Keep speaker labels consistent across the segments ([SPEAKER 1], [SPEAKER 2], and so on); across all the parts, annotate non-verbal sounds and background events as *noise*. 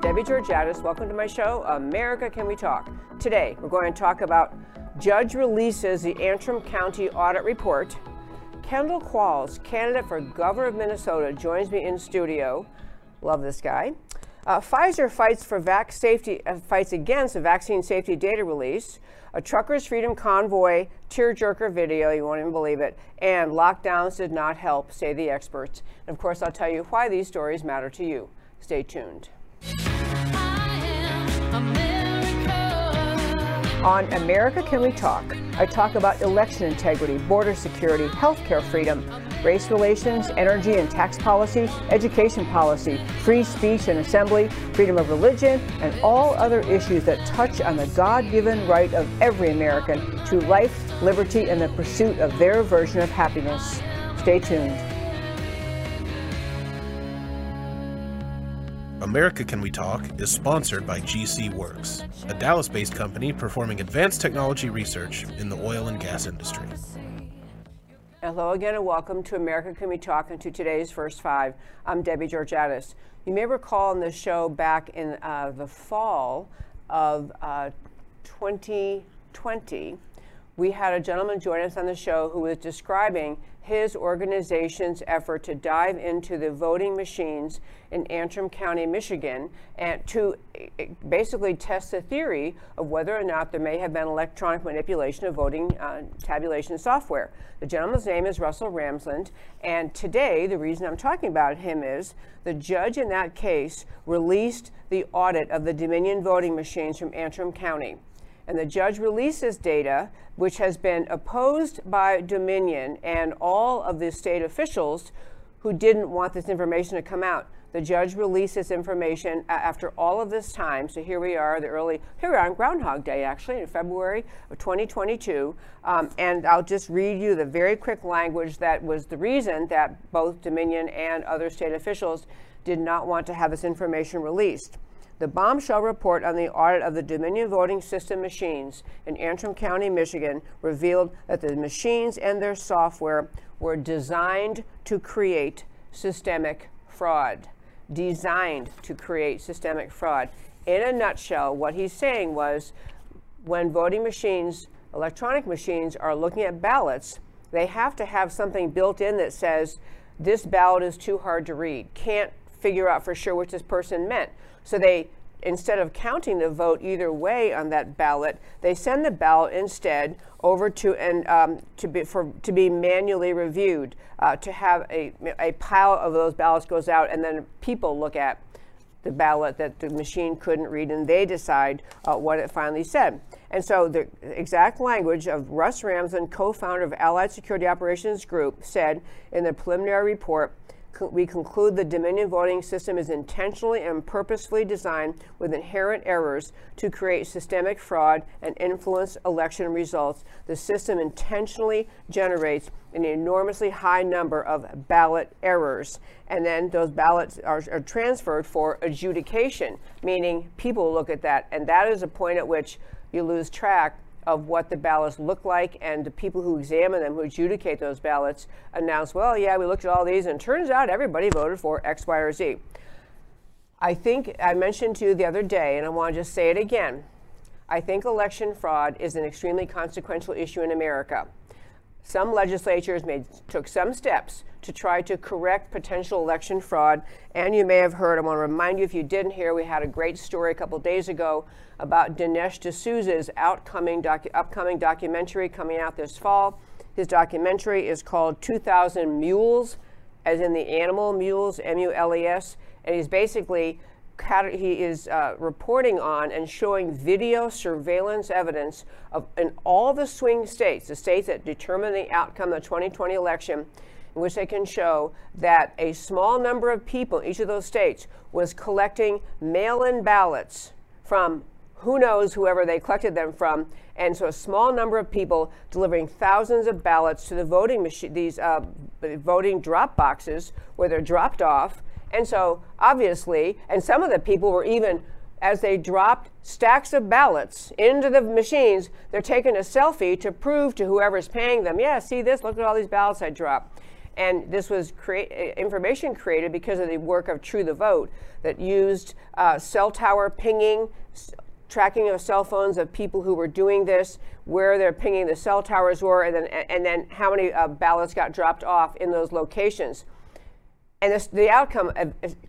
[SPEAKER 1] Debbie Georgatos. Welcome to my show, America Can We Talk? Today, we're going to talk about Judge releases the Antrim County audit report. Kendall Qualls, candidate for governor of Minnesota, joins me in studio. Love this guy. Uh, Pfizer fights for vax safety, uh, fights against a vaccine safety data release. A truckers' freedom convoy tearjerker video, you won't even believe it, and lockdowns did not help, say the experts. And of course, I'll tell you why these stories matter to you. Stay tuned. On America Can We Talk, I talk about election integrity, border security, healthcare freedom, race relations, energy and tax policy, education policy, free speech and assembly, freedom of religion, and all other issues that touch on the God given right of every American to life, liberty, and the pursuit of their version of happiness. Stay tuned.
[SPEAKER 2] America Can We Talk is sponsored by GC Works, a Dallas based company performing advanced technology research in the oil and gas industry.
[SPEAKER 1] Hello again and welcome to America Can We Talk and to today's First Five. I'm Debbie Georgatos. You may recall in the show back in uh, the fall of uh, 2020, we had a gentleman join us on the show who was describing his organization's effort to dive into the voting machines in Antrim County, Michigan, and to eh, basically test the theory of whether or not there may have been electronic manipulation of voting uh, tabulation software. The gentleman's name is Russell Ramsland, and today the reason I'm talking about him is the judge in that case released the audit of the Dominion voting machines from Antrim County and the judge releases data which has been opposed by Dominion and all of the state officials who didn't want this information to come out. The judge releases information after all of this time. So here we are, the early, here we are on Groundhog Day, actually, in February of 2022. Um, and I'll just read you the very quick language that was the reason that both Dominion and other state officials did not want to have this information released. The bombshell report on the audit of the Dominion voting system machines in Antrim County, Michigan, revealed that the machines and their software were designed to create systemic fraud. Designed to create systemic fraud. In a nutshell, what he's saying was when voting machines, electronic machines, are looking at ballots, they have to have something built in that says this ballot is too hard to read, can't figure out for sure what this person meant. So they, instead of counting the vote either way on that ballot, they send the ballot instead over to and um, to be for to be manually reviewed. Uh, to have a a pile of those ballots goes out, and then people look at the ballot that the machine couldn't read, and they decide uh, what it finally said. And so the exact language of Russ Ramsland, co-founder of Allied Security Operations Group, said in the preliminary report we conclude the Dominion voting system is intentionally and purposefully designed with inherent errors to create systemic fraud and influence election results. The system intentionally generates an enormously high number of ballot errors. And then those ballots are, are transferred for adjudication, meaning people look at that. And that is a point at which you lose track of what the ballots look like, and the people who examine them, who adjudicate those ballots, announce, well, yeah, we looked at all these, and turns out everybody voted for X, Y, or Z. I think I mentioned to you the other day, and I want to just say it again. I think election fraud is an extremely consequential issue in America. Some legislatures made, took some steps to try to correct potential election fraud. And you may have heard, I want to remind you if you didn't hear, we had a great story a couple days ago about Dinesh D'Souza's upcoming, docu- upcoming documentary coming out this fall. His documentary is called 2000 Mules, as in the animal mules, M U L E S. And he's basically he is uh, reporting on and showing video surveillance evidence of in all the swing states, the states that determine the outcome of the 2020 election, in which they can show that a small number of people in each of those states was collecting mail-in ballots from who knows whoever they collected them from and so a small number of people delivering thousands of ballots to the voting machine these uh, voting drop boxes where they're dropped off and so obviously, and some of the people were even as they dropped stacks of ballots into the machines, they're taking a selfie to prove to whoever's paying them, yeah, see this, look at all these ballots I dropped. And this was information created because of the work of True the Vote that used uh, cell tower pinging, tracking of cell phones of people who were doing this, where they're pinging the cell towers were, and then, and then how many uh, ballots got dropped off in those locations. And this, the outcome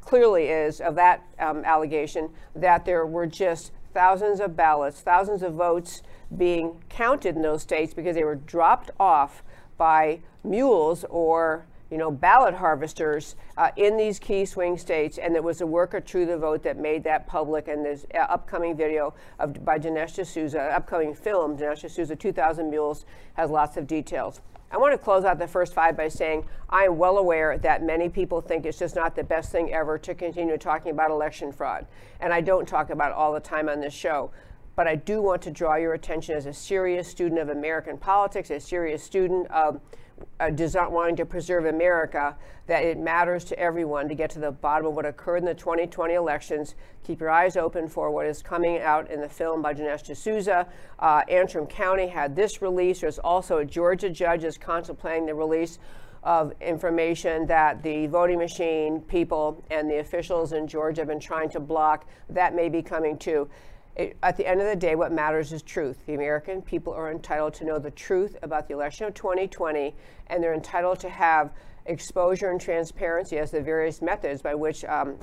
[SPEAKER 1] clearly is of that um, allegation that there were just thousands of ballots, thousands of votes being counted in those states because they were dropped off by mules or you know, ballot harvesters uh, in these key swing states, and it was the work of True the Vote that made that public. And this uh, upcoming video of by Dinesh D'Souza, upcoming film, Dinesh D'Souza, 2,000 Mules, has lots of details. I want to close out the first five by saying I am well aware that many people think it's just not the best thing ever to continue talking about election fraud. And I don't talk about it all the time on this show. But I do want to draw your attention as a serious student of American politics, a serious student of uh, design, wanting to preserve America, that it matters to everyone to get to the bottom of what occurred in the 2020 elections. Keep your eyes open for what is coming out in the film by Dinesh D'Souza. Uh, Antrim County had this release. There's also a Georgia judge is contemplating the release of information that the voting machine people and the officials in Georgia have been trying to block. That may be coming too. It, at the end of the day, what matters is truth. The American people are entitled to know the truth about the election of 2020, and they're entitled to have exposure and transparency as the various methods by which um,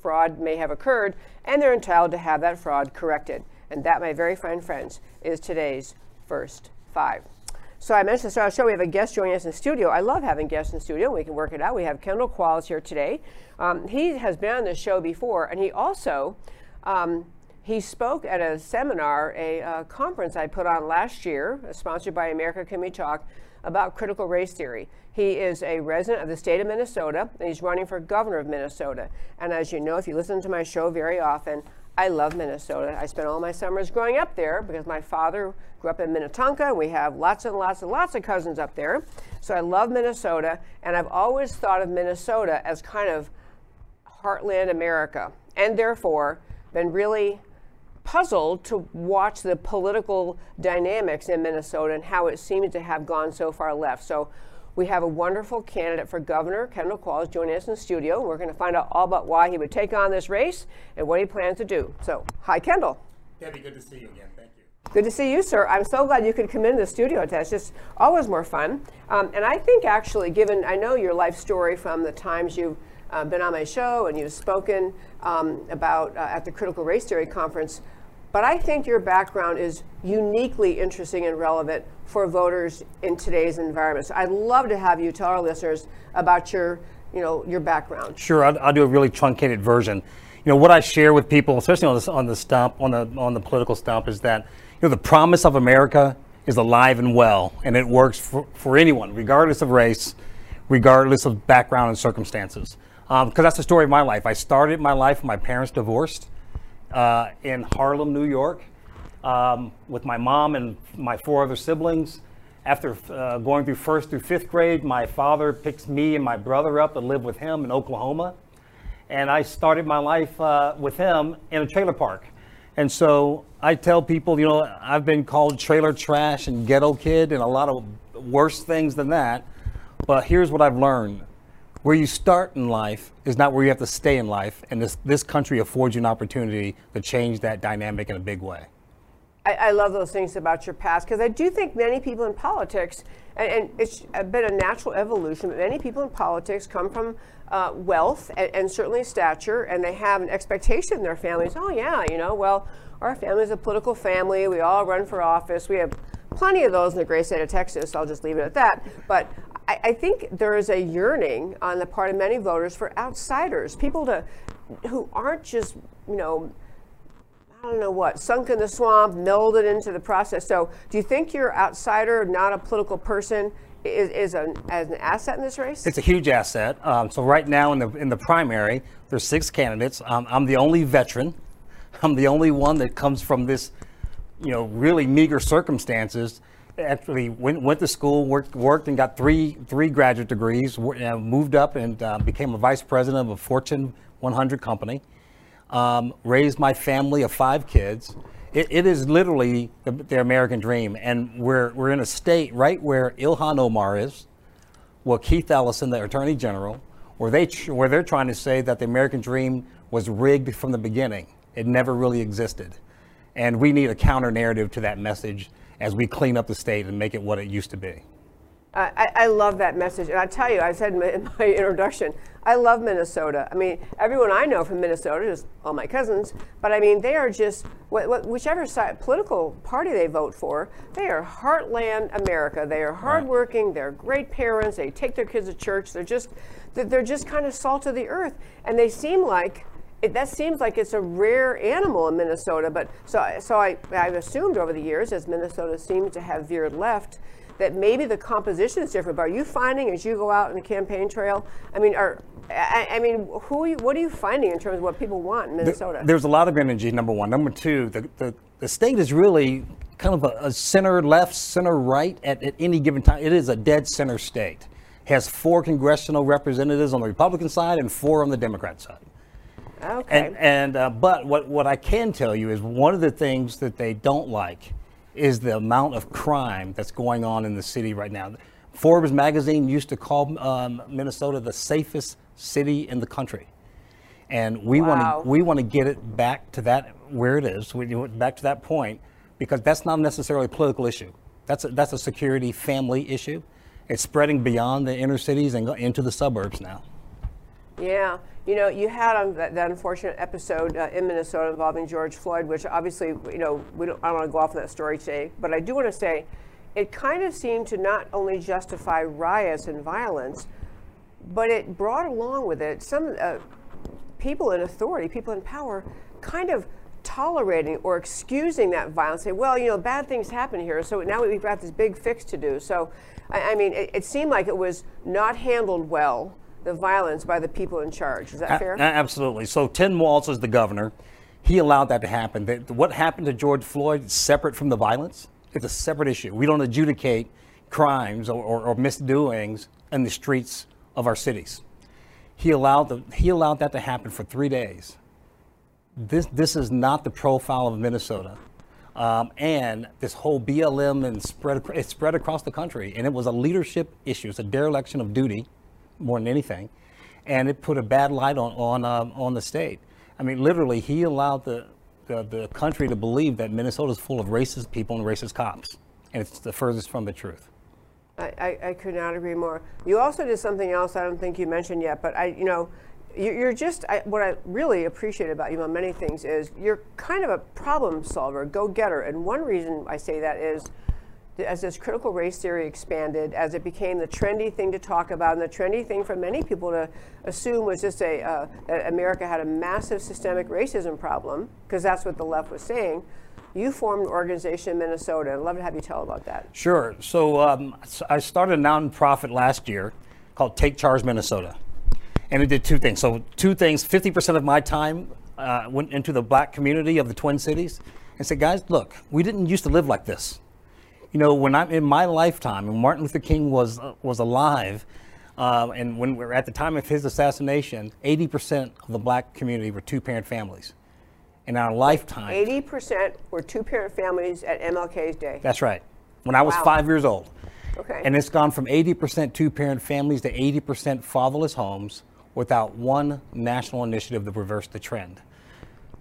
[SPEAKER 1] fraud may have occurred, and they're entitled to have that fraud corrected. And that, my very fine friends, is today's first five. So I mentioned the start the show, we have a guest joining us in studio. I love having guests in studio. We can work it out. We have Kendall Qualls here today. Um, he has been on this show before, and he also um, he spoke at a seminar, a uh, conference I put on last year, sponsored by America Can We Talk, about critical race theory. He is a resident of the state of Minnesota, and he's running for governor of Minnesota. And as you know, if you listen to my show very often, I love Minnesota. I spent all my summers growing up there because my father grew up in Minnetonka. We have lots and lots and lots of cousins up there. So I love Minnesota, and I've always thought of Minnesota as kind of heartland America, and therefore been really puzzled to watch the political dynamics in Minnesota and how it seems to have gone so far left. So we have a wonderful candidate for governor, Kendall Qualls, joining us in the studio. We're going to find out all about why he would take on this race and what he plans to do. So, hi, Kendall.
[SPEAKER 3] Debbie, good to see you again. Thank you.
[SPEAKER 1] Good to see you, sir. I'm so glad you could come into the studio today. It's just always more fun. Um, and I think, actually, given I know your life story from the times you've uh, been on my show and you've spoken um, about uh, at the Critical Race Theory Conference, but I think your background is uniquely interesting and relevant for voters in today's environment. So I'd love to have you tell our listeners about your, you know, your background.
[SPEAKER 3] Sure, I'll, I'll do a really truncated version. You know, what I share with people, especially on the, on the stump, on the on the political stump, is that you know the promise of America is alive and well, and it works for, for anyone, regardless of race, regardless of background and circumstances. Because um, that's the story of my life. I started my life, when my parents divorced uh, in Harlem, New York, um, with my mom and my four other siblings. After uh, going through first through fifth grade, my father picks me and my brother up and live with him in Oklahoma. And I started my life uh, with him in a trailer park. And so I tell people, you know, I've been called trailer trash and ghetto kid and a lot of worse things than that. But here's what I've learned where you start in life is not where you have to stay in life, and this this country affords you an opportunity to change that dynamic in a big way.
[SPEAKER 1] I, I love those things about your past because I do think many people in politics, and, and, it's been a natural evolution, but many people in politics come from uh, wealth and, and, certainly stature, and they have an expectation in their families. Oh yeah, you know, well, our family is a political family. We all run for office. We have plenty of those in the great state of Texas. I'll just leave it at that. But I, I think there is a yearning on the part of many voters for outsiders, people to who aren't just you know I don't know what, sunk in the swamp, melded into the process. So, do you think your outsider, not a political person, is, is an, as an asset in this race?
[SPEAKER 3] It's a huge asset. Um, so, right now in the in the primary, there's six candidates. Um, I'm the only veteran. I'm the only one that comes from this, you know, really meager circumstances actually went, went to school, worked, worked and got three, three graduate degrees, moved up and uh, became a vice president of a Fortune 100 company. um, raised my family of five kids. It, it is literally the, the American dream, and we're we're in a state right where Ilhan Omar is, well Keith Ellison, the Attorney General, where they where they're trying to say that the American dream was rigged from the beginning. It never really existed, and we need a counter narrative to that message as we clean up the state and make it what it used to be.
[SPEAKER 1] I, I love that message. And I tell you, I said in my, in my, *laughs* introduction, I love Minnesota. I mean, everyone I know from Minnesota, just all my cousins, but I mean, they are just, wh- wh- whichever side, political party they vote for, they are heartland America. They are hardworking, they're great parents, they take their kids to church, they're just, they're just kind of salt of the earth. And they seem like, it, that seems like it's a rare animal in Minnesota, but so, so I, I've assumed over the years, as Minnesota seems to have veered left, that maybe the composition is different. But are you finding as you go out in the campaign trail? I mean, are I, I mean, who you, what are you finding in terms of what people want in Minnesota?
[SPEAKER 3] There's a lot of energy. Number one. Number two, the the, the state is really kind of a, a center left, center right at, at any given time. It is a dead center state. Has four congressional representatives on the Republican side and four on the Democrat side.
[SPEAKER 1] Okay.
[SPEAKER 3] And, and uh, but what, what I can tell you is one of the things that they don't like is the amount of crime that's going on in the city right now. Forbes magazine used to call um, Minnesota the safest city in the country, and we
[SPEAKER 1] Wow.
[SPEAKER 3] want to we want to get it back to that where it is. We back to that point because that's not necessarily a political issue. That's a, that's a security family issue. It's spreading beyond the inner cities and into the suburbs now.
[SPEAKER 1] Yeah, you know, you had that, that unfortunate episode uh, in Minnesota involving George Floyd, which obviously, you know, we don't, I don't want to go off on that story today, but I do want to say it kind of seemed to not only justify riots and violence, but it brought along with it some uh, people in authority, people in power, kind of tolerating or excusing that violence. Say, well, you know, bad things happen here, so now we've got this big fix to do. So, I, I mean, it, it seemed like it was not handled well, the violence by the people in charge. Is that
[SPEAKER 3] A-
[SPEAKER 1] fair?
[SPEAKER 3] absolutely. So Tim Walz is the governor. He allowed that to happen. The- what happened to George Floyd is separate from the violence. It's a separate issue. We don't adjudicate crimes or, or, or misdoings in the streets of our cities. He allowed the, he allowed that to happen for three days. This this is not the profile of Minnesota. Um, and this whole BLM and spread it spread across the country, and it was a leadership issue. It's a dereliction of duty, more than anything, and it put a bad light on on um, on the state. I mean, literally, he allowed the, the the country to believe that Minnesota is full of racist people and racist cops, and it's the furthest from the truth.
[SPEAKER 1] I, I, I could not agree more. You also did something else I don't think you mentioned yet, but I, you know, you- you're just I, what I really appreciate about you on many things is you're kind of a problem solver, go getter, and one reason I say that is as this critical race theory expanded, as it became the trendy thing to talk about, and the trendy thing for many people to assume was just a uh, that America had a massive systemic racism problem, because that's what the left was saying. You formed an organization in Minnesota. I'd love to have you tell about that.
[SPEAKER 3] Sure. So um, I started a nonprofit last year called Take Charge Minnesota, and it did two things. So two things: fifty percent of my time uh, went into the black community of the Twin Cities, and said, "Guys, look, we didn't used to live like this. You know, when I'm in my lifetime, when Martin Luther King was uh, was alive." Uh, and when we're at the time of his assassination, 80% of the black community were two-parent families. In our lifetime,
[SPEAKER 1] 80% were two parent families at MLK's day.
[SPEAKER 3] that's right. When I was
[SPEAKER 1] Wow.
[SPEAKER 3] five years old.
[SPEAKER 1] Okay.
[SPEAKER 3] And it's gone from 80% two parent families to 80% fatherless homes without one national initiative to reverse the trend.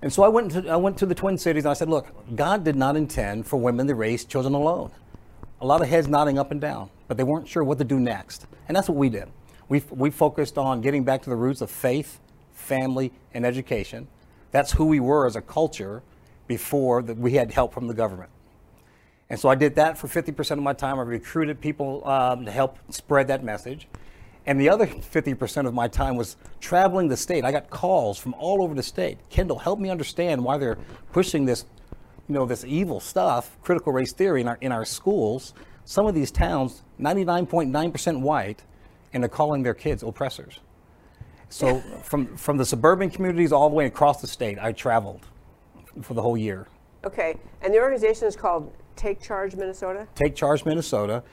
[SPEAKER 3] And so I went to, I went to the Twin Cities and I said, look, God did not intend for women to raise children alone. A lot of heads nodding up and down, but they weren't sure what to do next. And that's what we did. We, we focused on getting back to the roots of faith, family, and education. That's who we were as a culture before that we had help from the government. And so I did that for 50% of my time. I recruited people um, to help spread that message. And the other 50% of my time was traveling the state. I got calls from all over the state. Kendall, help me understand why they're pushing this, you know, this evil stuff, critical race theory in our, in our schools. Some of these towns, 99.9% white, and they're calling their kids oppressors. So *laughs* from, from the suburban communities all the way across the state, I traveled for the whole year.
[SPEAKER 1] Okay. And the organization is called Take Charge Minnesota?
[SPEAKER 3] Take Charge Minnesota.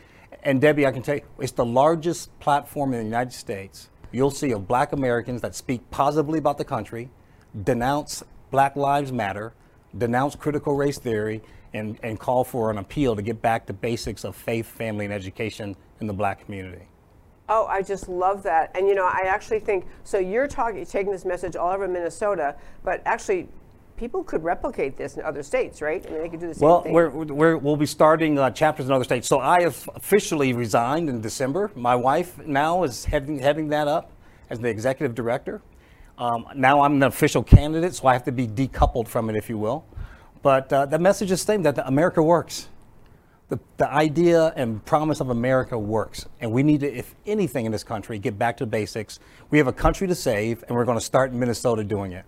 [SPEAKER 3] And Debbie, I can tell you, it's the largest platform in the United States you'll see of black Americans that speak positively about the country, denounce Black Lives Matter, denounce critical race theory, and, and call for an appeal to get back to basics of faith, family, and education in the black community.
[SPEAKER 1] Oh, I just love that. And you know, I actually think so. You're talking, taking this message all over Minnesota, but actually, people could replicate this in other states, right? I mean, they could do the same
[SPEAKER 3] well,
[SPEAKER 1] thing.
[SPEAKER 3] Well, we're, we'll be starting uh, chapters in other states. So I have officially resigned in December. My wife now is heading heading that up as the executive director. Um, now I'm an official candidate, so I have to be decoupled from it, if you will. But uh, the message is the same that America works the, the idea and promise of America works. And we need to, if anything in this country, get back to the basics. We have a country to save, and we're going to start in Minnesota doing it.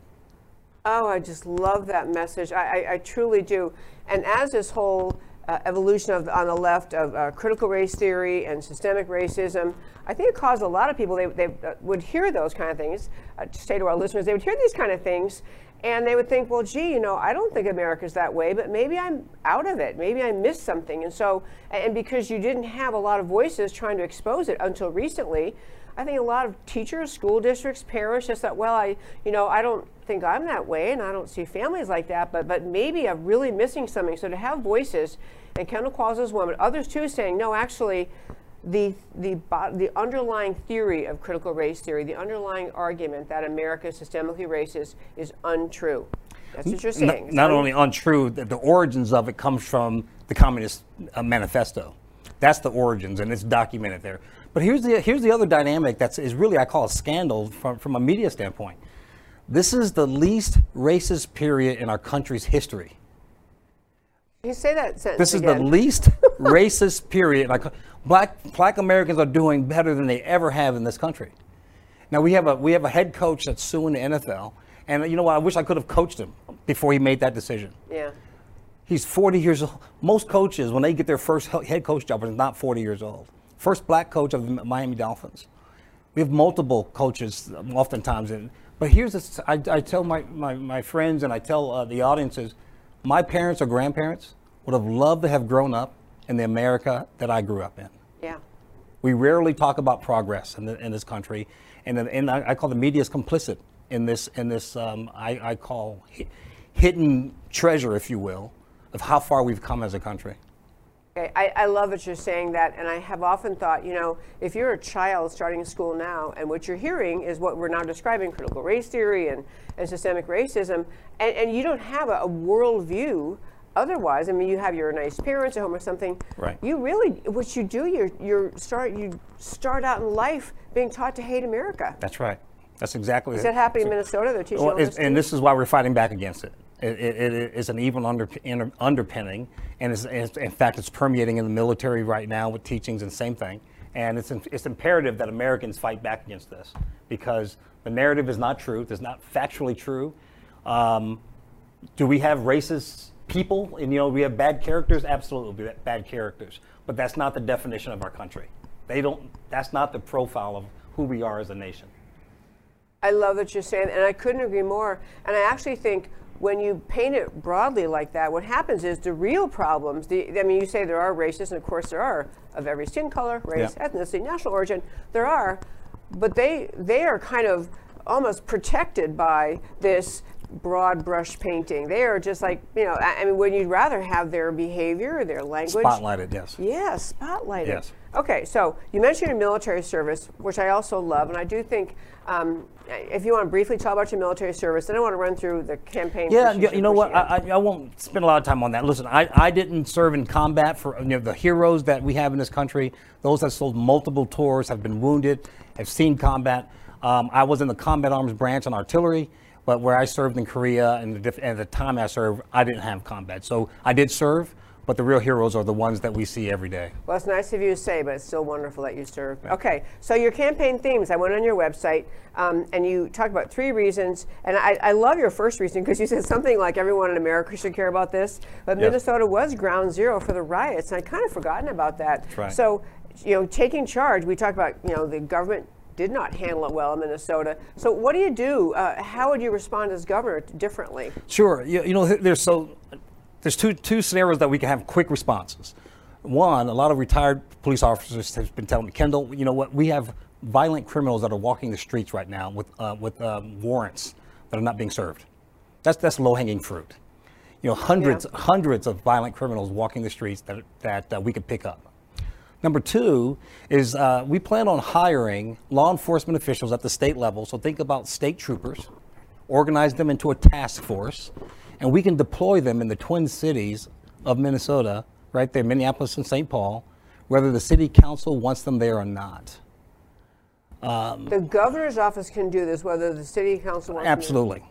[SPEAKER 1] Oh, I just love that message. I, I, I truly do. And as this whole uh, evolution of on the left of uh, critical race theory and systemic racism, I think it caused a lot of people, they, they uh, would hear those kind of things. Uh, to say to our listeners, they would hear these kind of things and they would think, well, gee, you know, I don't think America's that way, but maybe I'm out of it. Maybe I missed something. And so, and because you didn't have a lot of voices trying to expose it until recently, I think a lot of teachers, school districts, parents just thought, well, I, you know, I don't think I'm that way, and I don't see families like that, but but maybe I'm really missing something. So to have voices, and Kendall Qualls' is one, but others too saying, no, actually, the, the, the underlying theory of critical race theory, the underlying argument that America is systemically racist is untrue. That's what you're saying.
[SPEAKER 3] Not, not only untrue, the, the, origins of it comes from the Communist uh, Manifesto. That's the origins, and it's documented there. But here's the, here's the other dynamic that's is really, I call a scandal from, from a media standpoint. This is the least racist period in our country's history.
[SPEAKER 1] You say that sentence
[SPEAKER 3] This is
[SPEAKER 1] again?
[SPEAKER 3] the least *laughs* racist period. Like, black black Americans are doing better than they ever have in this country. Now we have a we have a head coach that's suing the NFL, and you know what? I wish I could have coached him before he made that decision.
[SPEAKER 1] Yeah.
[SPEAKER 3] He's 40 years old. Most coaches, when they get their first head coach job, are not 40 years old. First black coach of the Miami Dolphins. We have multiple coaches, oftentimes. In, but here's this, I, I tell my, my, my, friends and I tell uh, the audiences, my parents or grandparents would have loved to have grown up in the America that I grew up in.
[SPEAKER 1] Yeah.
[SPEAKER 3] We rarely talk about progress in, the, in this country, and, and I, I, call the media is complicit in this. In this, um, I, I, call hidden treasure, if you will, of how far we've come as a country.
[SPEAKER 1] Okay, I, I love that you're saying that, and I have often thought, you know, if you're a child starting school now, and what you're hearing is what we're now describing critical race theory and, and systemic racism, and, and you don't have a, a worldview otherwise, I mean, you have your nice parents at home or something.
[SPEAKER 3] Right.
[SPEAKER 1] You really, what you do, you you start you start out in life being taught to hate America.
[SPEAKER 3] That's right. That's exactly.
[SPEAKER 1] Is that happening in Minnesota? They're teaching well,
[SPEAKER 3] and this is why we're fighting back against it. It, it, is an evil under, underpinning, and in fact, it's permeating in the military right now with teachings and same thing. And it's, it's imperative that Americans fight back against this because the narrative is not true. It's not factually true. Um, do we have racist people, and you know, we have bad characters. Absolutely, bad characters. But that's not the definition of our country. They don't. That's not the profile of who we are as a nation.
[SPEAKER 1] I love what you're saying, and I couldn't agree more. And I actually think when you paint it broadly like that, what happens is the real problems. The, I mean, you say there are racists, and of course there are of every skin color, race, yeah. ethnicity, national origin. There are, but they they are kind of almost protected by this broad brush painting. They are just like, you know, I, I mean, when you'd rather have their behavior, their language.
[SPEAKER 3] Spotlighted, yes.
[SPEAKER 1] Yeah, spotlighted.
[SPEAKER 3] Yes.
[SPEAKER 1] Okay, so you mentioned your military service, which I also love, and I do think um, if you want to briefly talk about your military service, then I want to run through the campaign.
[SPEAKER 3] Yeah, you know what? I, I, won't spend a lot of time on that. Listen, I, I didn't serve in combat for you know, the heroes that we have in this country. Those that sold multiple tours have been wounded, have seen combat. Um, I was in the combat arms branch on artillery. But where I served in Korea and the, at the time I served, I didn't have combat. So I did serve, but the real heroes are the ones that we see every day.
[SPEAKER 1] Well, it's nice of you to say, but it's still wonderful that you serve. Okay, so your campaign themes, I went on your website um, and you talked about three reasons. And I, I love your first reason because you said something like everyone in America should care about this. But yes. Minnesota was ground zero for the riots, and I'd kind of forgotten about that.
[SPEAKER 3] Right.
[SPEAKER 1] So, you know, taking charge, we talk about, you know, the government did not handle it well in Minnesota. So, what do you do? Uh, how would you respond as governor differently?
[SPEAKER 3] Sure. You, you know, there's so there's two two scenarios that we can have quick responses. One, a lot of retired police officers have been telling me, Kendall, you know what? We have violent criminals that are walking the streets right now with uh, with um, warrants that are not being served. That's that's low-hanging fruit. You know, hundreds
[SPEAKER 1] Yeah.
[SPEAKER 3] hundreds of violent criminals walking the streets that that uh, we could pick up. Number two is uh, we plan on hiring law enforcement officials at the state level. So think about state troopers, organize them into a task force, and we can deploy them in the twin cities of Minnesota, right there, Minneapolis and St. Paul, whether the city council wants them there or not.
[SPEAKER 1] The governor's office can do this, whether the city council wants.
[SPEAKER 3] Absolutely,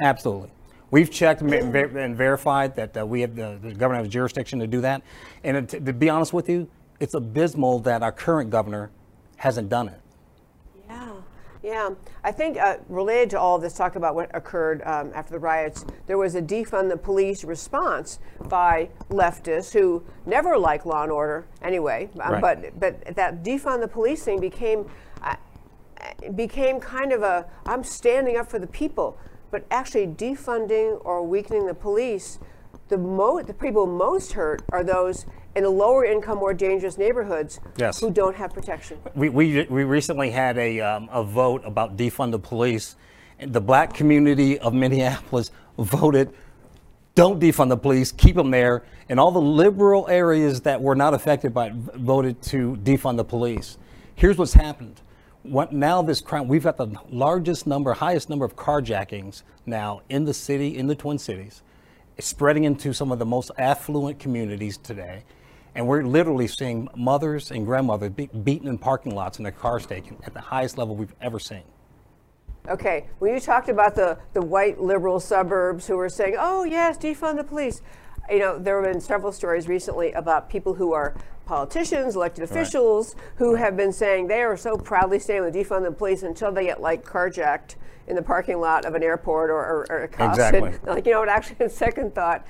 [SPEAKER 3] absolutely. We've checked and and verified that uh, we have the, the governor has jurisdiction to do that. And it, to be honest with you, it's abysmal that our current governor hasn't done it.
[SPEAKER 1] Yeah. I think uh, related to all this, talk about what occurred um, after the riots, there was a defund the police response by leftists who never like law and order anyway. Um,
[SPEAKER 3] Right.
[SPEAKER 1] But but that defund the police thing became uh, became kind of a I'm standing up for the people, but actually defunding or weakening the police, the mo- the people most hurt are those in the lower income, more dangerous neighborhoods
[SPEAKER 3] Yes.
[SPEAKER 1] who don't have protection.
[SPEAKER 3] We, we, we recently had a, um, a vote about defund the police. The black community of Minneapolis *laughs* voted, don't defund the police, keep them there. And all the liberal areas that were not affected by it voted to defund the police. Here's what's happened. What, now this crime, we've got the largest number, highest number of carjackings now in the city, in the Twin Cities. It's spreading into some of the most affluent communities today. And we're literally seeing mothers and grandmothers be- beaten in parking lots and their cars taken at the highest level we've ever seen.
[SPEAKER 1] Okay, when you talked about the, the white liberal suburbs who were saying, oh, yes, defund the police, you know, there have been several stories recently about people who are politicians, elected officials, who have been saying they are so proudly staying with defund the police until they get like carjacked in the parking lot of an airport or, or, or a cops.
[SPEAKER 3] Exactly.
[SPEAKER 1] And, *laughs* like, you know what, actually, in *laughs* second thought,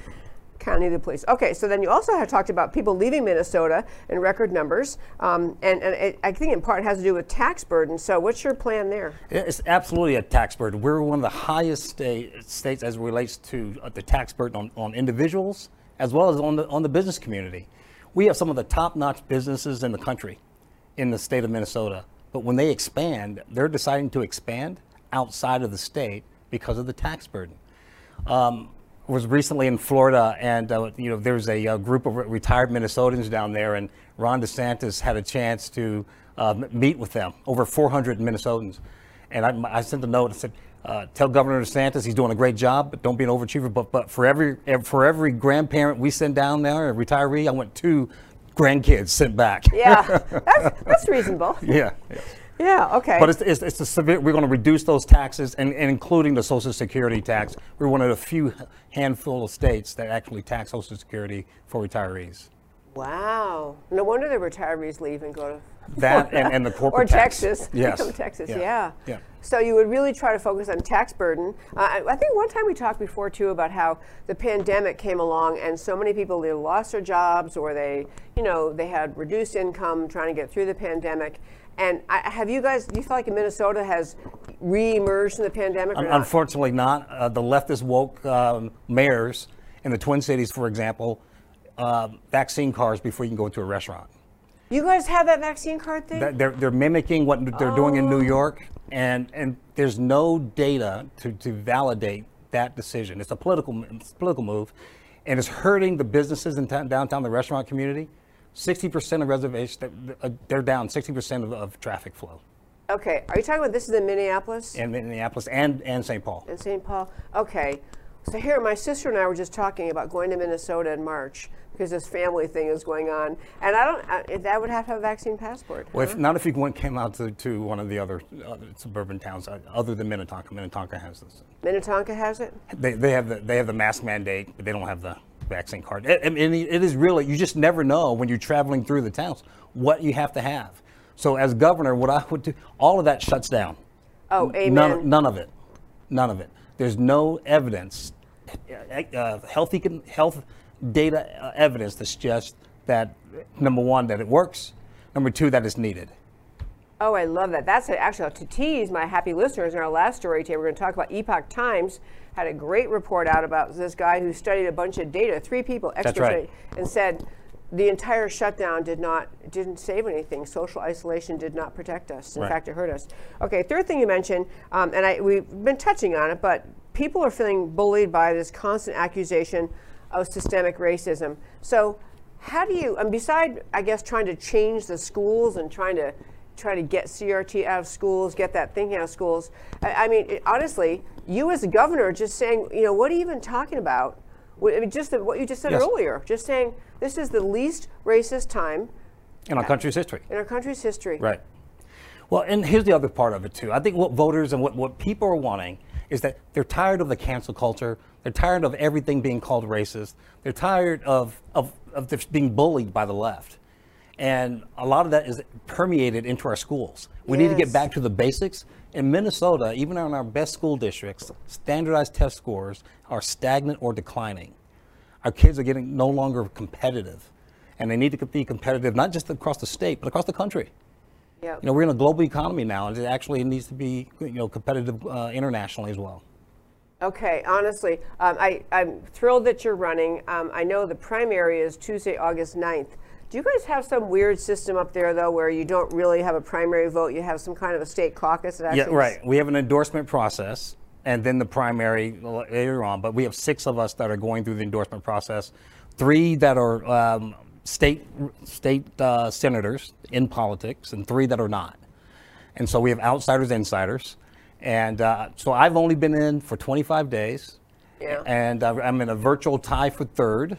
[SPEAKER 1] of the police. Okay, so then you also have talked about people leaving Minnesota in record numbers, um, and, and it, I think in part has to do with tax burden. So what's your plan there?
[SPEAKER 3] It's absolutely a tax burden. We're one of the highest state, states as it relates to uh, the tax burden on, on individuals as well as on the, on the business community. We have some of the top notch businesses in the country in the state of Minnesota. But when they expand, they're deciding to expand outside of the state because of the tax burden. Um, was recently in Florida, and uh, you know there's a, uh group of re- retired Minnesotans down there, and Ron DeSantis had a chance to uh, meet with them, over 400 Minnesotans, and I, I sent a note and said, uh, "Tell Governor DeSantis he's doing a great job, but don't be an overachiever. But but for every for every grandparent we send down there, a retiree, I want two grandkids sent back.
[SPEAKER 1] Yeah, *laughs* that's, that's reasonable.
[SPEAKER 3] yeah. yeah.
[SPEAKER 1] Yeah, okay.
[SPEAKER 3] But it's, it's, it's a severe, we're going to reduce those taxes, and, and including the Social Security tax. We're one of the few handful of states that actually tax Social Security for retirees.
[SPEAKER 1] wow. No wonder the retirees leave and go to
[SPEAKER 3] That and, and the *laughs*
[SPEAKER 1] or
[SPEAKER 3] corporate tax.
[SPEAKER 1] Or Texas. *laughs*
[SPEAKER 3] Yes.
[SPEAKER 1] Come to Texas, yeah.
[SPEAKER 3] Yeah.
[SPEAKER 1] So you would really try to focus on tax burden. Uh, I, I think one time we talked before too about how the pandemic came along and so many people either lost their jobs or they, you know, they had reduced income trying to get through the pandemic. And I, have you guys? Do you feel like Minnesota has re-emerged from the pandemic? Or
[SPEAKER 3] Un-
[SPEAKER 1] not?
[SPEAKER 3] Unfortunately, not. Uh, the leftist woke um, mayors in the Twin Cities, for example, uh, vaccine cards before you can go into a restaurant.
[SPEAKER 1] You guys have that vaccine card thing?
[SPEAKER 3] They're, they're mimicking what they're doing in New
[SPEAKER 1] Oh.
[SPEAKER 3] York, and, and there's no data to, to validate that decision. It's a political, it's a political move, and it's hurting the businesses in town, downtown, the restaurant community. 60% of reservations, uh, they're down 60% of, of traffic flow
[SPEAKER 1] okay. Are you talking about this is in Minneapolis?
[SPEAKER 3] in Minneapolis and, and St. Paul.
[SPEAKER 1] in St. Paul. Okay. So here, my sister and I were just talking about going to Minnesota in March because this family thing is going on, and I don't. I, that would have to have a vaccine passport.
[SPEAKER 3] Well, if, not if you went, came out to, to one of the other, other suburban towns uh, other than Minnetonka. Minnetonka has this.
[SPEAKER 1] Minnetonka has it.
[SPEAKER 3] They, they have the they have the mask mandate, but they don't have the vaccine card. I mean, it is really you just never know when you're traveling through the towns what you have to have. So as governor, what I would do, all of that shuts down.
[SPEAKER 1] Oh, amen.
[SPEAKER 3] None, none of it, none of it. There's no evidence, uh, uh, health health data uh, evidence that suggests that number one that it works, number two that it's needed.
[SPEAKER 1] Oh, I love that. That's actually to tease my happy listeners in our last story today. We're going to talk about Epoch Times had a great report out about this guy who studied a bunch of data, three people, experts,
[SPEAKER 3] right.
[SPEAKER 1] and said the entire shutdown did not didn't save anything. Social isolation did not protect us. In
[SPEAKER 3] Right.
[SPEAKER 1] fact, it hurt us. Okay, third thing you mentioned, um, and I, we've been touching on it, but people are feeling bullied by this constant accusation of systemic racism. So, how do you, and beside, I guess, trying to change the schools and trying to try to get CRT out of schools, get that thinking out of schools. I, I mean, it, honestly, you as a governor, just saying, you know, what are you even talking about? What- I mean, just the, what you just said
[SPEAKER 3] Yes.
[SPEAKER 1] earlier, just saying this is the least racist time
[SPEAKER 3] in our country's history.
[SPEAKER 1] in our country's history.
[SPEAKER 3] Right. Well, and here's the other part of it too. I think what voters and what, what people are wanting is that they're tired of the cancel culture. They're tired of everything being called racist. They're tired of, of, of being bullied by the left. And a lot of that is permeated into our schools. We need to get back to the basics. In Minnesota, even in our best school districts, standardized test scores are stagnant or declining. Our kids are getting no longer competitive. And they need to be competitive not just across the state, but across the country.
[SPEAKER 1] Yeah.
[SPEAKER 3] You know, we're in a global economy now, and it actually needs to be, you know, competitive uh, internationally as well.
[SPEAKER 1] Okay, honestly, um, I, I'm thrilled that you're running. Um, I know the primary is Tuesday, August 9th. Do you guys have some weird system up there, though, where you don't really have a primary vote? You have some kind of a state caucus that
[SPEAKER 3] Yeah, right. We have an endorsement process, and then the primary later on. But we have six of us that are going through the endorsement process, three that are um, state state uh, senators in politics, and three that are not. And so we have outsiders, insiders, and uh, so I've only been in for 25 days.
[SPEAKER 1] Yeah.
[SPEAKER 3] And uh, I'm in a virtual tie for third.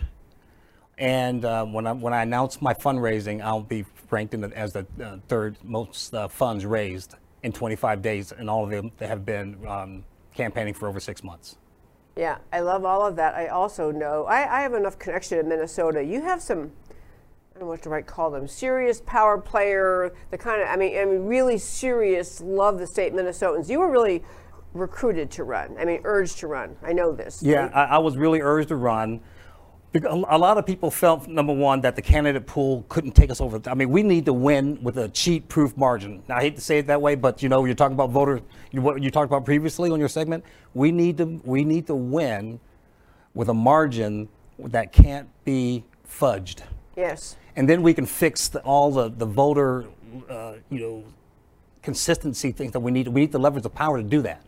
[SPEAKER 3] And uh, when I when I announce my fundraising, I'll be ranked in the, as the uh, third most uh, funds raised in 25 days, and all of them that have been um, campaigning for over six months.
[SPEAKER 1] Yeah, I love all of that. I also know I, I have enough connection in Minnesota. You have some, I don't know what to right call them, serious power player. The kind of, I mean, I mean, really serious. Love the state Minnesotans. You were really recruited to run. I mean, urged to run. I know this.
[SPEAKER 3] Yeah, I, I was really urged to run. A a lot of people felt, number one, that the candidate pool couldn't take us over. I mean, we need to win with a cheat-proof margin. Now, I hate to say it that way, but you know, you're talking about voter. You, what you talked about previously on your segment. We need to we need to win with a margin that can't be fudged,
[SPEAKER 1] Yes.
[SPEAKER 3] and then we can fix the, all the the voter, uh, you know, consistency things that we need. We need the levers of power to do that.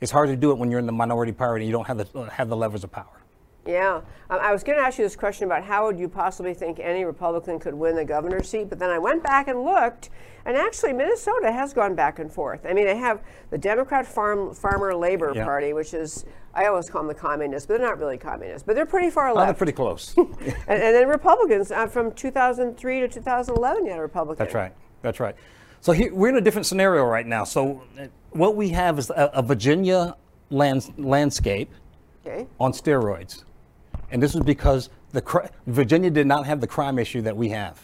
[SPEAKER 3] It's hard to do it when you're in the minority party and you don't have the have the levers of power.
[SPEAKER 1] Yeah, um, I was going to ask you this question about how would you possibly think any Republican could win the governor's seat, but then I went back and looked, and actually Minnesota has gone back and forth. I mean, they have the Democrat Farm Farmer Labor
[SPEAKER 3] Yeah.
[SPEAKER 1] Party, which is I always call them the communists, but they're not really communists, but they're pretty far
[SPEAKER 3] Oh,
[SPEAKER 1] left.
[SPEAKER 3] they're pretty close. *laughs*
[SPEAKER 1] and, and then Republicans uh, from 2003 to 2011, you had a Republican.
[SPEAKER 3] That's right. That's right. So here, we're in a different scenario right now. So uh, what we have is a, a Virginia lands, landscape
[SPEAKER 1] Okay.
[SPEAKER 3] on steroids, and this is because the Virginia did not have the crime issue that we have.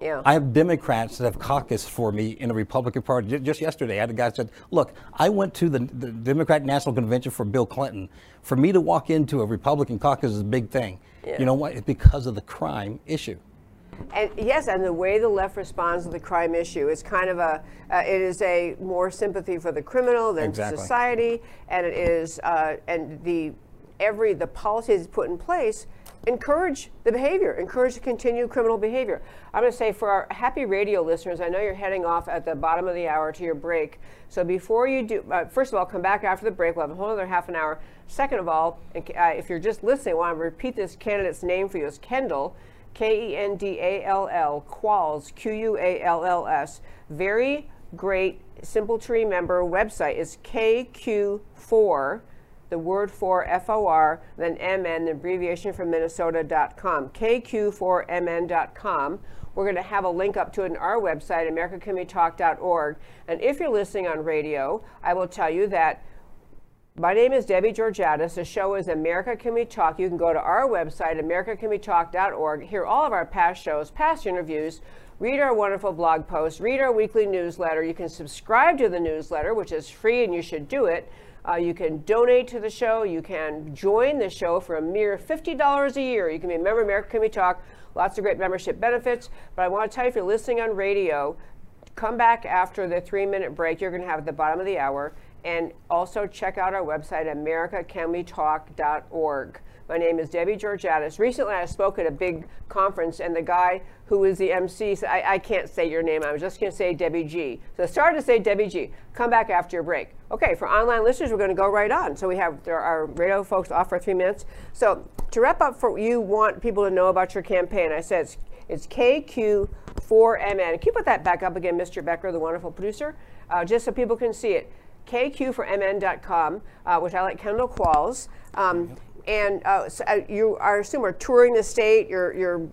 [SPEAKER 1] Yeah.
[SPEAKER 3] I have Democrats that have caucused for me in the Republican Party. Ju- Just yesterday, I had a guy said, "Look, I went to the, the Democrat National Convention for Bill Clinton. For me to walk into a Republican caucus is a big thing.
[SPEAKER 1] Yeah.
[SPEAKER 3] You know what? It's because of the crime issue.
[SPEAKER 1] And yes, and the way the left responds to the crime issue is kind of a, uh, it is a more sympathy for the criminal than
[SPEAKER 3] Exactly.
[SPEAKER 1] society, and it is, uh, and the every the policies put in place encourage the behavior, encourage the continued criminal behavior. I'm going to say for our happy radio listeners, I know you're heading off at the bottom of the hour to your break. So before you do, uh, first of all, come back after the break. We'll have a whole other half an hour. Second of all, and, uh, if you're just listening, I want to repeat this candidate's name for you. It's Kendall. K E N D A L L, Qualls, Q U A L L S. Very great, simple to remember website is KQ4, the word for F O R, then MN, the abbreviation from Minnesota.com. KQ4MN.com. We're going to have a link up to it on our website, AmericaCanWeTalk.org. And if you're listening on radio, I will tell you that my name is Debbie Georgatos. The show is America Can We Talk. You can go to our website, americacanwetalk.org, hear all of our past shows, past interviews, read our wonderful blog posts, read our weekly newsletter. You can subscribe to the newsletter, which is free and you should do it. Uh, you can donate to the show. You can join the show for a mere $50 a year. You can be a member of America Can We Talk. Lots of great membership benefits. But I want to tell you, if you're listening on radio, come back after the three minute break you're going to have at the bottom of the hour and also check out our website americacanwetalk.org My name is Debbie Georgatos. Recently, I spoke at a big conference, and the guy who was the MC said, I, I can't say your name. I was just going to say Debbie G. So I started to say Debbie G. Come back after your break. Okay, for online listeners, we're going to go right on. So we have there radio folks off for three minutes. So to wrap up, for you want people to know about your campaign. I said it's, it's KQ4MN. Can you put that back up again, Mr. Becker, the wonderful producer, uh, just so people can see it. KQ4MN.com, uh, which I like Kendall Qualls. Um, and uh, so, uh, you are, I assume, are touring the state. You're, you're,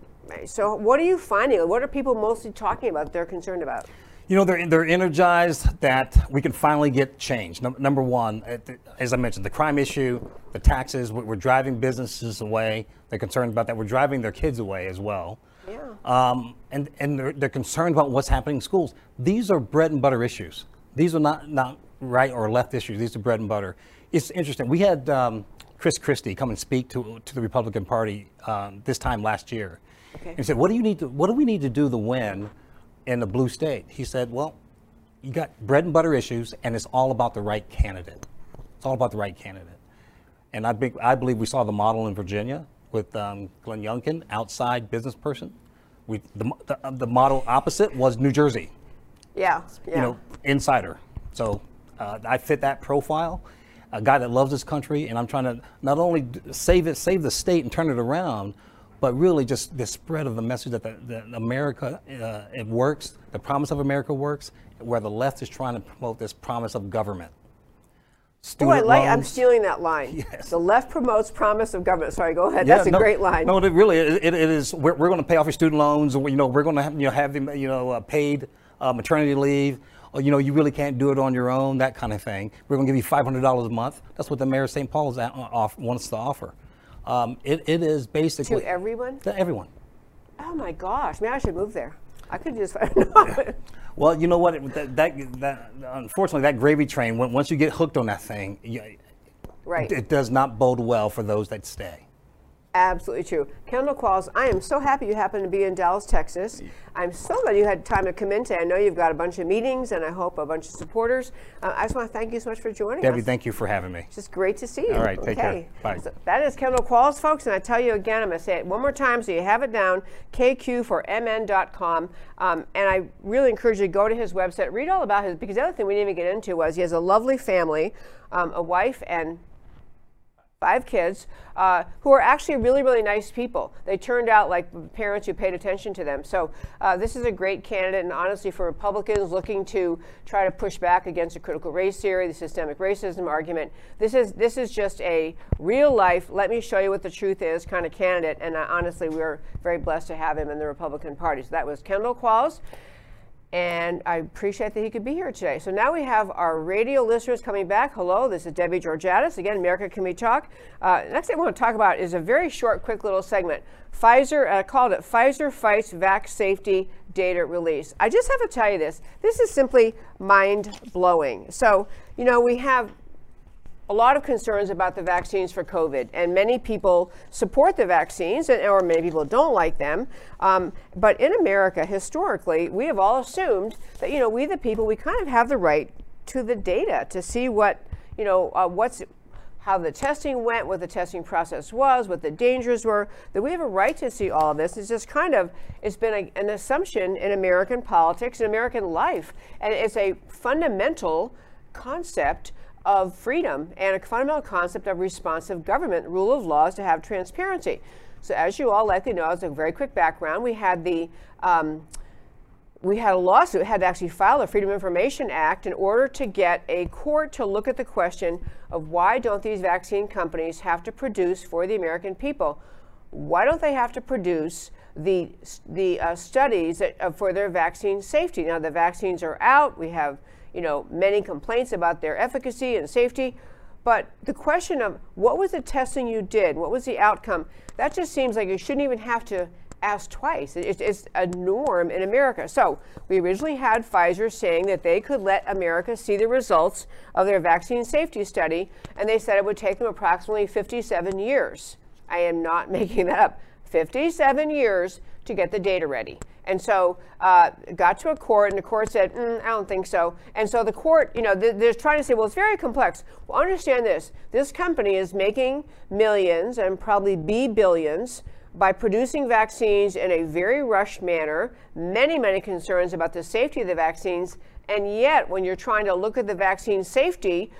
[SPEAKER 1] so what are you finding? What are people mostly talking about? They're concerned about.
[SPEAKER 3] You know, they're, they're energized that we can finally get change. No, number one, uh, as I mentioned, the crime issue, the taxes, we're driving businesses away. They're concerned about that. We're driving their kids away as well.
[SPEAKER 1] Yeah.
[SPEAKER 3] Um, and and they're, they're concerned about what's happening in schools. These are bread and butter issues. These are not, not right or left issues. These are bread and butter. It's interesting. We had um, Chris Christie come and speak to, to the Republican Party um, this time last year.
[SPEAKER 1] Okay.
[SPEAKER 3] And he said, what do, you need to, what do we need to do to win in the blue state? He said, well, you got bread and butter issues, and it's all about the right candidate. It's all about the right candidate. And I, be, I believe we saw the model in Virginia with um, Glenn Youngkin, outside business person. We, the, the, the model opposite was New Jersey.
[SPEAKER 1] Yeah, yeah.
[SPEAKER 3] You know, insider. So uh, I fit that profile. A guy that loves his country, and I'm trying to not only save it, save the state, and turn it around, but really just the spread of the message that, the, that America uh, it works, the promise of America works, where the left is trying to promote this promise of government.
[SPEAKER 1] Oh, I like. I'm stealing that line. *laughs* Yes. The left promotes promise of government. Sorry, go ahead.
[SPEAKER 3] Yeah,
[SPEAKER 1] That's a
[SPEAKER 3] no,
[SPEAKER 1] great line.
[SPEAKER 3] No, it really it, it is. We're, we're going to pay off your student loans. You know, we're going to have you know have them you know uh, paid uh, maternity leave oh, you know, you really can't do it on your own, that kind of thing. We're going to give you $500 a month. That's what the mayor of St. Paul at, uh, off, wants to offer. Um, it, it is basically
[SPEAKER 1] to everyone.
[SPEAKER 3] To everyone.
[SPEAKER 1] Oh my gosh! Maybe I should move there. I could just. *laughs*
[SPEAKER 3] well, you know what? That, that, that, unfortunately, that gravy train. Once you get hooked on that thing, you,
[SPEAKER 1] right,
[SPEAKER 3] it does not bode well for those that stay.
[SPEAKER 1] Absolutely true. Kendall Qualls, I am so happy you happen to be in Dallas, Texas. I'm so glad you had time to come in today. I know you've got a bunch of meetings and I hope a bunch of supporters. Uh, I just want to thank you so much for joining
[SPEAKER 3] Debbie,
[SPEAKER 1] us.
[SPEAKER 3] thank you for having me.
[SPEAKER 1] It's just great to see you.
[SPEAKER 3] All right, take
[SPEAKER 1] okay.
[SPEAKER 3] care. Bye.
[SPEAKER 1] So that is Kendall Qualls, folks, and I tell you again, I'm going to say it one more time so you have it down, kq4mn.com. Um, and I really encourage you to go to his website, read all about his, because the other thing we didn't even get into was he has a lovely family, um, a wife and five kids, uh, who are actually really, really nice people. They turned out like parents who paid attention to them. So uh, this is a great candidate, and honestly, for Republicans looking to try to push back against the critical race theory, the systemic racism argument, this is this is just a real life. Let me show you what the truth is kind of candidate. And uh, honestly, we're very blessed to have him in the Republican Party. So that was Kendall Qualls and I appreciate that he could be here today. So now we have our radio listeners coming back. Hello, this is Debbie Georgatos. Again, America Can We Talk? Uh, next thing I want to talk about is a very short, quick little segment. Pfizer, I uh, called it Pfizer Fights Vax Safety Data Release. I just have to tell you this. This is simply mind blowing. So, you know, we have a lot of concerns about the vaccines for COVID, and many people support the vaccines, and, or many people don't like them. Um, but in America, historically, we have all assumed that you know we the people we kind of have the right to the data to see what you know uh, what's how the testing went, what the testing process was, what the dangers were, that we have a right to see all of this. It's just kind of, it's been a, an assumption in American politics and American life. And it's a fundamental concept of freedom and a fundamental concept of responsive government, rule of law is to have transparency. So as you all likely know, as a very quick background, we had the um, we had a lawsuit, had to actually file the Freedom of Information Act in order to get a court to look at the question of why don't these vaccine companies have to produce for the American people? Why don't they have to produce the, the uh, studies that, uh, for their vaccine safety? Now, the vaccines are out. We have you know, many complaints about their efficacy and safety. But the question of what was the testing you did, what was the outcome, that just seems like you shouldn't even have to ask twice. It's, it's a norm in America. So we originally had Pfizer saying that they could let America see the results of their vaccine safety study, and they said it would take them approximately 57 years. I am not *laughs* making that up. 57 years to get the data ready. And so uh, got to a court, and the court said, mm, I don't think so. And so the court, you know, th- they're trying to say, well, it's very complex. Well, understand this this company is making millions and probably be billions by producing vaccines in a very rushed manner, many, many concerns about the safety of the vaccines. And yet, when you're trying to look at the vaccine safety,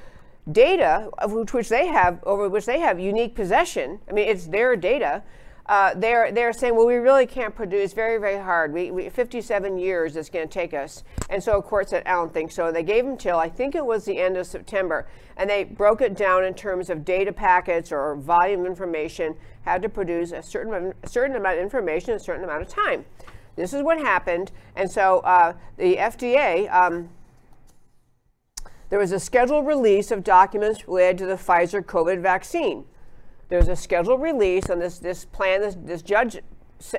[SPEAKER 1] data of which they have over which they have unique possession. I mean, it's their data. Uh, they're they're saying, well, we really can't produce. Very very hard. We, we 57 years it's going to take us. And so a court said, I don't think so. They gave them till I think it was the end of September, and they broke it down in terms of data packets or volume information. Had to produce a certain a certain amount of information in a certain amount of time. This is what happened, and so uh, the FDA. Um, there was a scheduled release of documents related to the Pfizer COVID vaccine. There's a scheduled release on this, this plan. This, this judge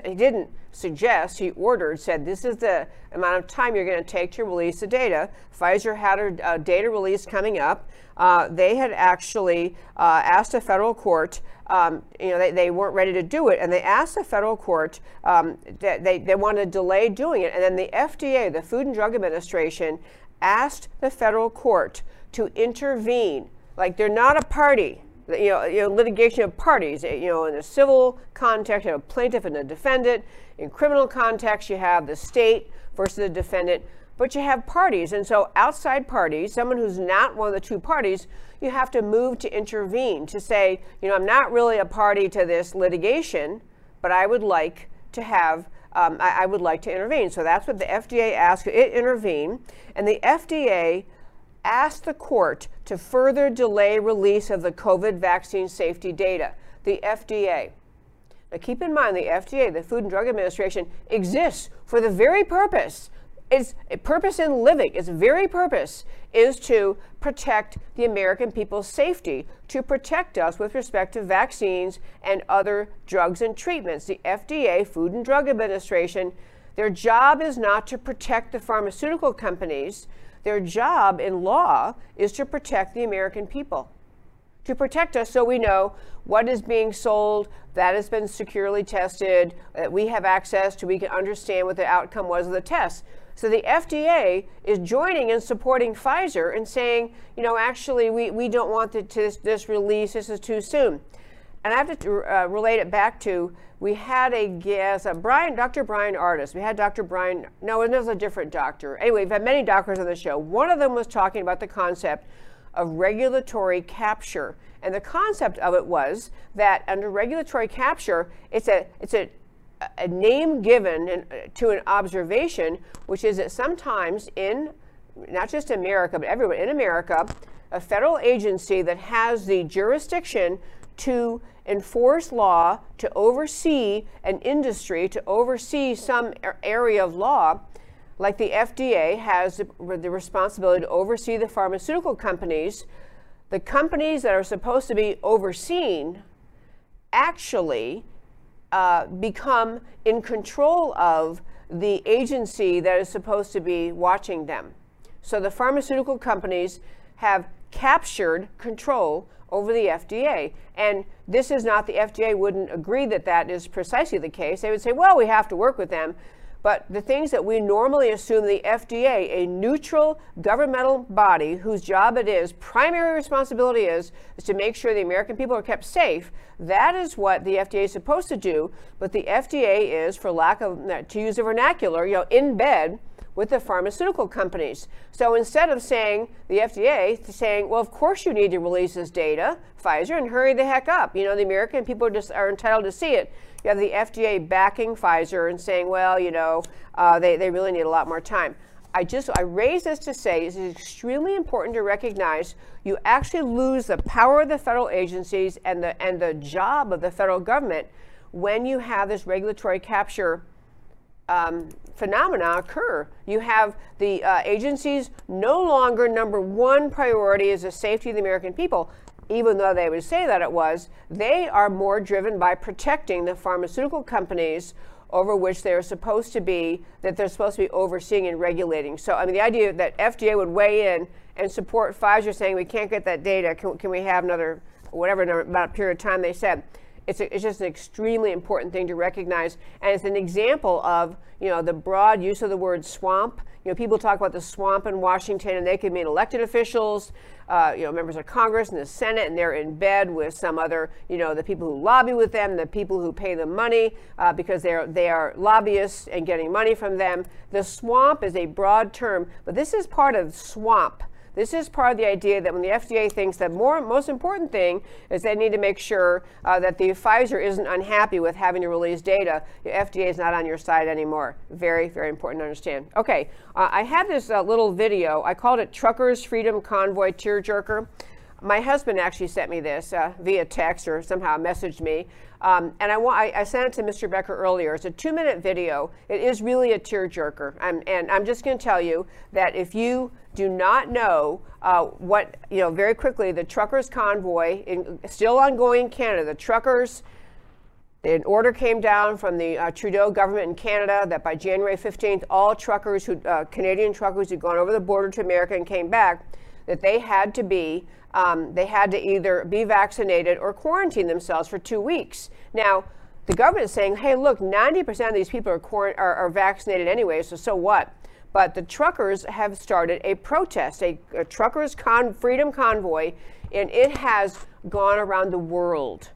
[SPEAKER 1] he didn't suggest, he ordered, said this is the amount of time you're going to take to release the data. Pfizer had a data release coming up. Uh, they had actually uh, asked a federal court, um, you know, they, they weren't ready to do it, and they asked the federal court um, that they, they wanted to delay doing it. And then the FDA, the Food and Drug Administration, asked the federal court to intervene. Like they're not a party. You know, you know, litigation of parties. You know, in a civil context, you have a plaintiff and a defendant. In criminal context, you have the state versus the defendant. But you have parties, and so outside parties, someone who's not one of the two parties, you have to move to intervene to say, you know, I'm not really a party to this litigation, but I would like to have um, I, I, would like to intervene. So that's what the FDA asked. It intervened, and the FDA asked the court to further delay release of the COVID vaccine safety data. The FDA. Now keep in mind, the FDA, the Food and Drug Administration, exists for the very purpose its purpose in living, its very purpose is to protect the American people's safety, to protect us with respect to vaccines and other drugs and treatments. The FDA, Food and Drug Administration, their job is not to protect the pharmaceutical companies. Their job in law is to protect the American people. To protect us so we know what is being sold, that has been securely tested, that we have access to, we can understand what the outcome was of the test. So the FDA is joining and supporting Pfizer and saying, you know, actually, we, we don't want the, this, this release, this is too soon. And I have to uh, relate it back to we had a guest, uh, Brian, Dr. Brian Ardis. We had Dr. Brian, no, it was a different doctor. Anyway, we've had many doctors on the show. One of them was talking about the concept of regulatory capture. And the concept of it was that under regulatory capture, it's a, it's a a name given in, to an observation, which is that sometimes in not just America, but everywhere in America, a federal agency that has the jurisdiction to enforce law, to oversee an industry, to oversee some area of law, like the FDA has the, responsibility to oversee the pharmaceutical companies, the companies that are supposed to be overseen actually uh, become in control of the agency that is supposed to be watching them. So the pharmaceutical companies have captured control over the FDA. And this is not the FDA wouldn't agree that that is precisely the case. They would say, well, we have to work with them. But the things that we normally assume the FDA, a neutral governmental body whose job it is, primary responsibility is, is to make sure the American people are kept safe, that is what the FDA is supposed to do. But the FDA is, for lack of, to use a vernacular, you know, in bed with the pharmaceutical companies. So instead of saying the FDA saying, well, of course you need to release this data, Pfizer, and hurry the heck up. You know, the American people just are entitled to see it. You have the FDA backing Pfizer and saying, well, you know, uh, they, they really need a lot more time. I just I raise this to say it is extremely important to recognize you actually lose the power of the federal agencies and the and the job of the federal government when you have this regulatory capture um, phenomena occur. You have the uh, agencies no longer number one priority is the safety of the American people even though they would say that it was, they are more driven by protecting the pharmaceutical companies over which they're supposed to be, that they're supposed to be overseeing and regulating. So, I mean, the idea that FDA would weigh in and support Pfizer saying we can't get that data, can, can we have another, whatever amount of period of time they said, it's, a, it's just an extremely important thing to recognize. And it's an example of, you know, the broad use of the word swamp. You know, people talk about the swamp in Washington, and they could mean elected officials, uh, you know, members of Congress and the Senate, and they're in bed with some other, you know, the people who lobby with them, the people who pay them money uh, because they're they are lobbyists and getting money from them. The swamp is a broad term, but this is part of swamp. This is part of the idea that when the FDA thinks that more most important thing is they need to make sure uh, that the Pfizer isn't unhappy with having to release data, the FDA is not on your side anymore. Very, very important to understand. Okay, uh, I have this uh, little video. I called it Truckers Freedom Convoy Tearjerker. My husband actually sent me this uh, via text or somehow messaged me. Um, and I, I, I, sent it to Mr. Becker earlier. It's a two minute video. It is really a tearjerker. I'm, and I'm just going to tell you that if you do not know uh, what, you know, very quickly, the truckers' convoy, in, still ongoing in Canada, the truckers, an order came down from the uh, Trudeau government in Canada that by January 15th, all truckers, who, uh, Canadian truckers who'd gone over the border to America and came back, that they had to be um, they had to either be vaccinated or quarantine themselves for two weeks. Now, the government is saying, hey, look, 90% of these people are, are, are vaccinated anyway, so so what? But the truckers have started a protest, a, a truckers' con- freedom convoy, and it has gone around the world.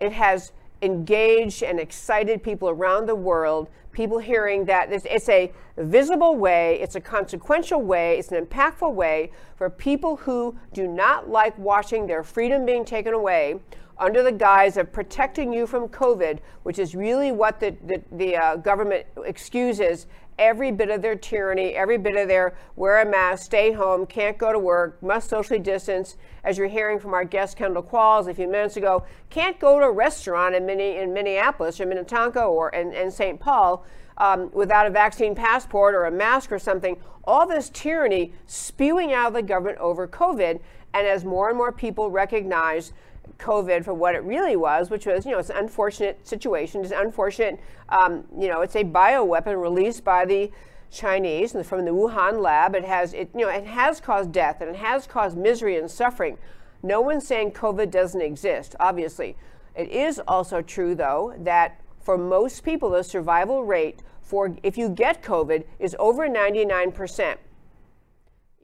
[SPEAKER 1] It has engaged and excited people around the world people hearing that it's a visible way, it's a consequential way, it's an impactful way for people who do not like watching their freedom being taken away under the guise of protecting you from COVID, which is really what the, the, the uh, government excuses every bit of their tyranny, every bit of their wear a mask, stay home, can't go to work, must socially distance, as you're hearing from our guest Kendall Qualls a few minutes ago, can't go to a restaurant in, Minne- in Minneapolis or Minnetonka or in, in St. Paul um, without a vaccine passport or a mask or something. All this tyranny spewing out of the government over COVID. And as more and more people recognize COVID for what it really was, which was, you know, it's an unfortunate situation. It's an unfortunate, um, you know, it's a bioweapon released by the Chinese from the Wuhan lab. It has, it, you know, it has caused death and it has caused misery and suffering. No one's saying COVID doesn't exist, obviously. It is also true, though, that for most people, the survival rate for if you get COVID is over 99%.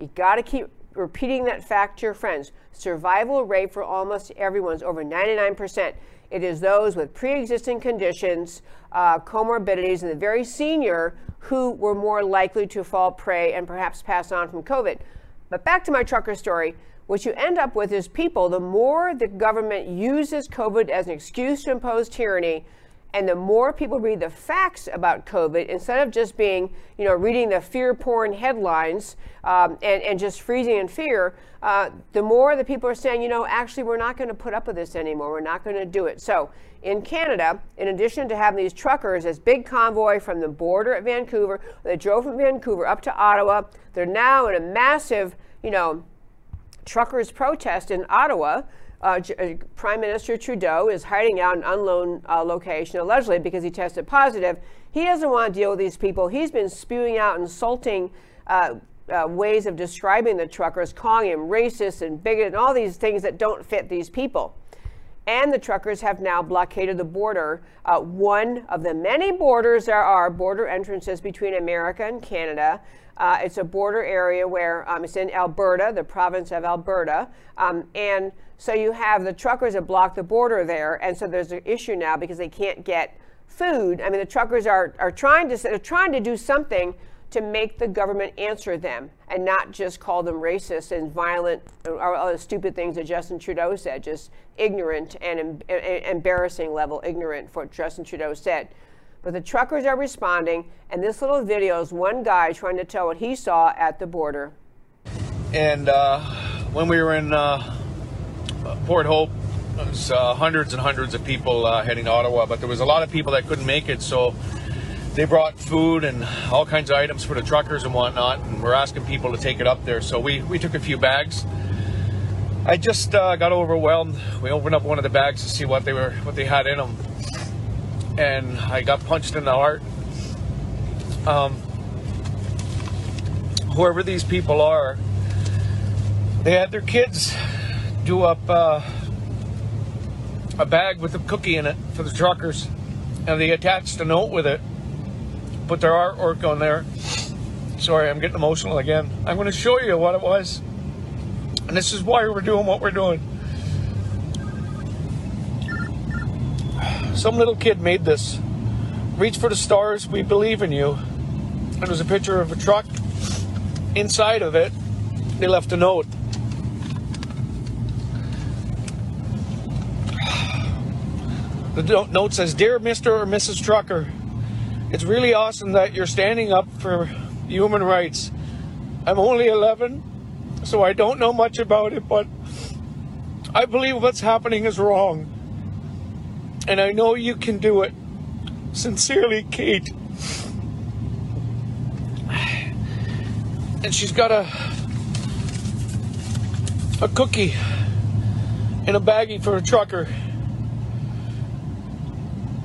[SPEAKER 1] You got to keep repeating that fact to your friends. Survival rate for almost everyone is over 99%. It is those with pre existing conditions, uh, comorbidities, and the very senior who were more likely to fall prey and perhaps pass on from COVID. But back to my trucker story. What you end up with is people, the more the government uses COVID as an excuse to impose tyranny, and the more people read the facts about COVID, instead of just being, you know, reading the fear porn headlines um, and, and just freezing in fear, uh, the more the people are saying, you know, actually, we're not going to put up with this anymore. We're not going to do it. So in Canada, in addition to having these truckers, this big convoy from the border at Vancouver, they drove from Vancouver up to Ottawa. They're now in a massive, you know, truckers protest in Ottawa uh, uh, Prime Minister Trudeau is hiding out in an unknown uh, location, allegedly because he tested positive. He doesn't want to deal with these people. He's been spewing out insulting uh, uh, ways of describing the truckers, calling him racist and bigot and all these things that don't fit these people. And the truckers have now blockaded the border. Uh, one of the many borders there are border entrances between America and Canada. Uh, it's a border area where um, it's in Alberta, the province of Alberta. Um, and so you have the truckers that block the border there. And so there's an issue now because they can't get food. I mean, the truckers are, are trying to they're trying to do something to make the government answer them and not just call them racist and violent or other stupid things that Justin Trudeau said, just ignorant and em- embarrassing level ignorant for Justin Trudeau said. But the truckers are responding, and this little video is one guy trying to tell what he saw at the border.
[SPEAKER 4] And uh, when we were in uh, Port Hope, there was uh, hundreds and hundreds of people uh, heading to Ottawa, but there was a lot of people that couldn't make it, so they brought food and all kinds of items for the truckers and whatnot, and we're asking people to take it up there. So we, we took a few bags. I just uh, got overwhelmed. We opened up one of the bags to see what they were what they had in them, and I got punched in the heart. Um, whoever these people are, they had their kids do up uh, a bag with a cookie in it for the truckers, and they attached a note with it. Put their artwork on there. Sorry, I'm getting emotional again. I'm going to show you what it was, and this is why we're doing what we're doing. Some little kid made this. Reach for the stars, we believe in you. It was a picture of a truck. Inside of it, they left a note. The note says, Dear Mr. or Mrs. Trucker, it's really awesome that you're standing up for human rights. I'm only 11, so I don't know much about it, but I believe what's happening is wrong. And I know you can do it. Sincerely, Kate. And she's got a a cookie in a baggie for a trucker.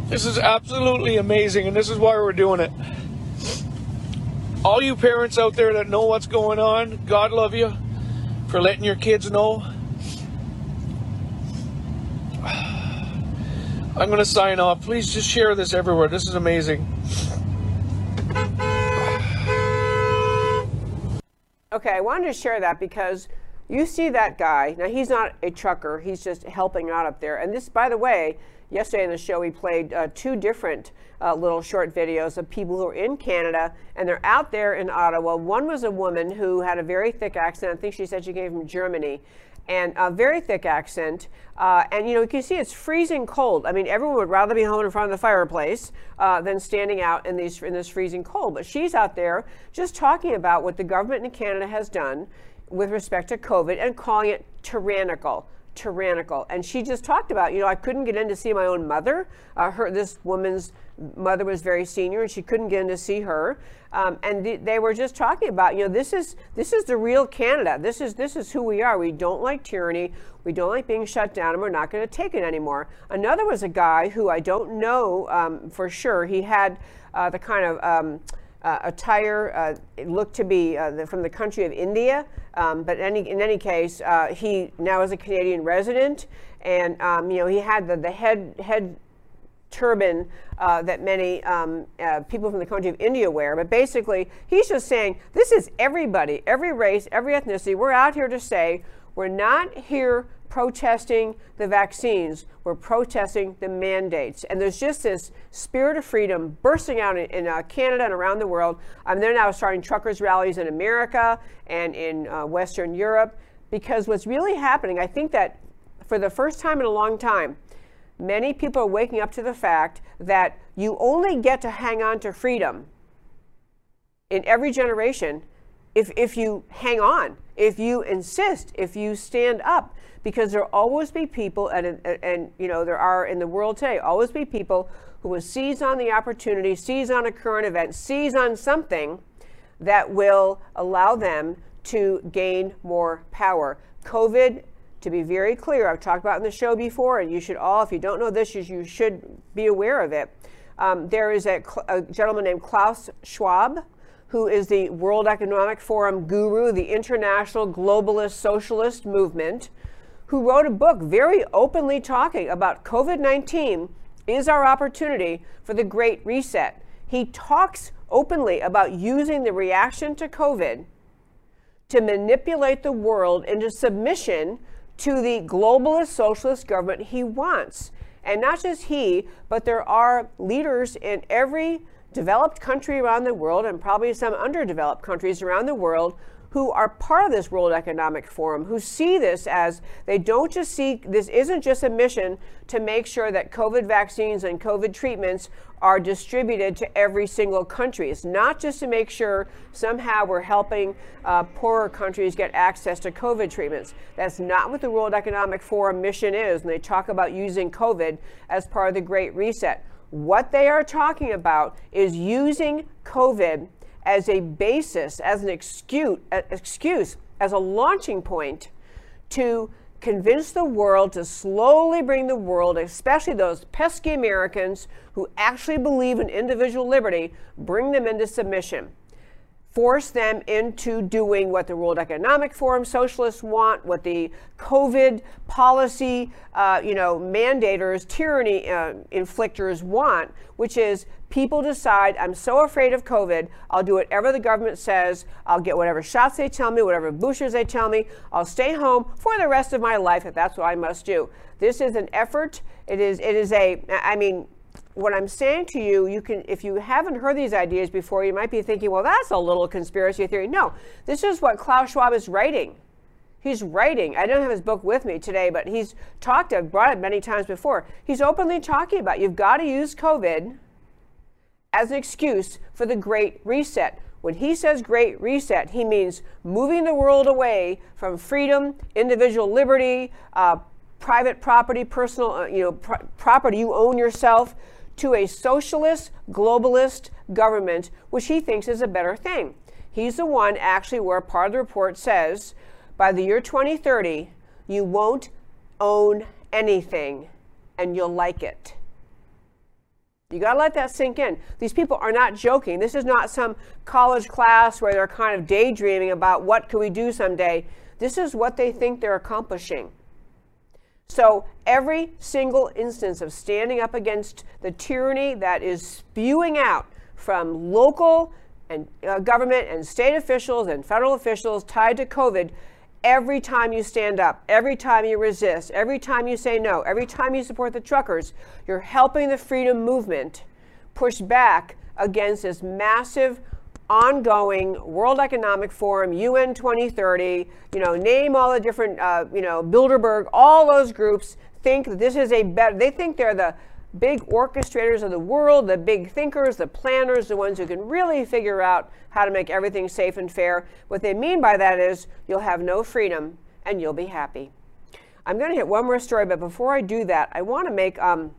[SPEAKER 4] This is absolutely amazing, and this is why we're doing it. All you parents out there that know what's going on, God love you for letting your kids know. I'm going to sign off. Please just share this everywhere. This is amazing.
[SPEAKER 1] Okay, I wanted to share that because you see that guy. Now, he's not a trucker, he's just helping out up there. And this, by the way, yesterday in the show, we played uh, two different uh, little short videos of people who are in Canada and they're out there in Ottawa. One was a woman who had a very thick accent. I think she said she came from Germany and a very thick accent. Uh, and you know, you can see it's freezing cold. I mean, everyone would rather be home in front of the fireplace uh, than standing out in these in this freezing cold. But she's out there just talking about what the government in Canada has done with respect to COVID and calling it tyrannical tyrannical. And she just talked about, you know, I couldn't get in to see my own mother. Uh, her, this woman's mother was very senior, and she couldn't get in to see her. Um, and th- they were just talking about, you know, this is this is the real Canada. This is this is who we are. We don't like tyranny. We don't like being shut down, and we're not going to take it anymore. Another was a guy who I don't know um, for sure. He had uh, the kind of um, uh, attire. Uh, looked to be uh, the, from the country of India, um, but any, in any case, uh, he now is a Canadian resident, and um, you know he had the, the head head turban uh, that many um, uh, people from the country of India wear. But basically, he's just saying this is everybody, every race, every ethnicity. We're out here to say we're not here protesting the vaccines, we're protesting the mandates. And there's just this spirit of freedom bursting out in, in uh, Canada and around the world. Um, they're now starting truckers' rallies in America and in uh, Western Europe because what's really happening, I think that for the first time in a long time, many people are waking up to the fact that you only get to hang on to freedom in every generation if, if you hang on, if you insist, if you stand up because there will always be people, and, and you know there are in the world today, always be people who will seize on the opportunity, seize on a current event, seize on something that will allow them to gain more power. COVID, to be very clear, I've talked about in the show before, and you should all, if you don't know this, you, should be aware of it. Um, there is a, a gentleman named Klaus Schwab who is the World Economic Forum guru, the international globalist socialist movement, who wrote a book very openly talking about COVID 19 is our opportunity for the Great Reset. He talks openly about using the reaction to COVID to manipulate the world into submission to the globalist socialist government he wants. And not just he, but there are leaders in every developed country around the world and probably some underdeveloped countries around the world who are part of this World Economic Forum, who see this as they don't just see this isn't just a mission to make sure that COVID vaccines and COVID treatments are distributed to every single country. It's not just to make sure somehow we're helping uh, poorer countries get access to COVID treatments. That's not what the World Economic Forum mission is. And they talk about using COVID as part of the Great Reset. What they are talking about is using COVID as a basis, as an excuse, excuse, as a launching point to convince the world to slowly bring the world, especially those pesky Americans who actually believe in individual liberty, bring them into submission. force them into doing what the World Economic Forum socialists want, what the COVID policy, uh, you know, mandators, tyranny uh, inflictors want, which is people decide, I'm so afraid of COVID, I'll do whatever the government says, I'll get whatever shots they tell me, whatever boosters they tell me, I'll stay home for the rest of my life if that's what I must do. This is an effort. It is, it is a, I mean, what I'm saying to you, you can, if you haven't heard these ideas before, you might be thinking, well, that's a little conspiracy theory. No, this is what Klaus Schwab is writing. He's writing. I don't have his book with me today, but he's talked, I've brought it many times before. He's openly talking about you've got to use COVID as an excuse for the Great Reset. When he says Great Reset, he means moving the world away from freedom, individual liberty, uh, private property, personal, uh, you know, pr- property you own yourself, to a socialist, globalist government, which he thinks is a better thing. He's the one actually where part of the report says by the year 2030, you won't own anything and you'll like it. You got to let that sink in. These people are not joking. This is not some college class where they're kind of daydreaming about what can we do someday. This is what they think they're accomplishing. So every single instance of standing up against the tyranny that is spewing out from local and uh, government and state officials and federal officials tied to COVID, every time you stand up, every time you resist, every time you say no, every time you support the truckers, you're helping the freedom movement push back against this massive ongoing World Economic Forum, UN 2030, you know, name all the different, uh, you know, Bilderberg, all those groups think that this is a better, they think they're the big orchestrators of the world, the big thinkers, the planners, the ones who can really figure out how to make everything safe and fair. What they mean by that is you'll have no freedom and you'll be happy. I'm going to hit one more story, but before I do that, I want to make um,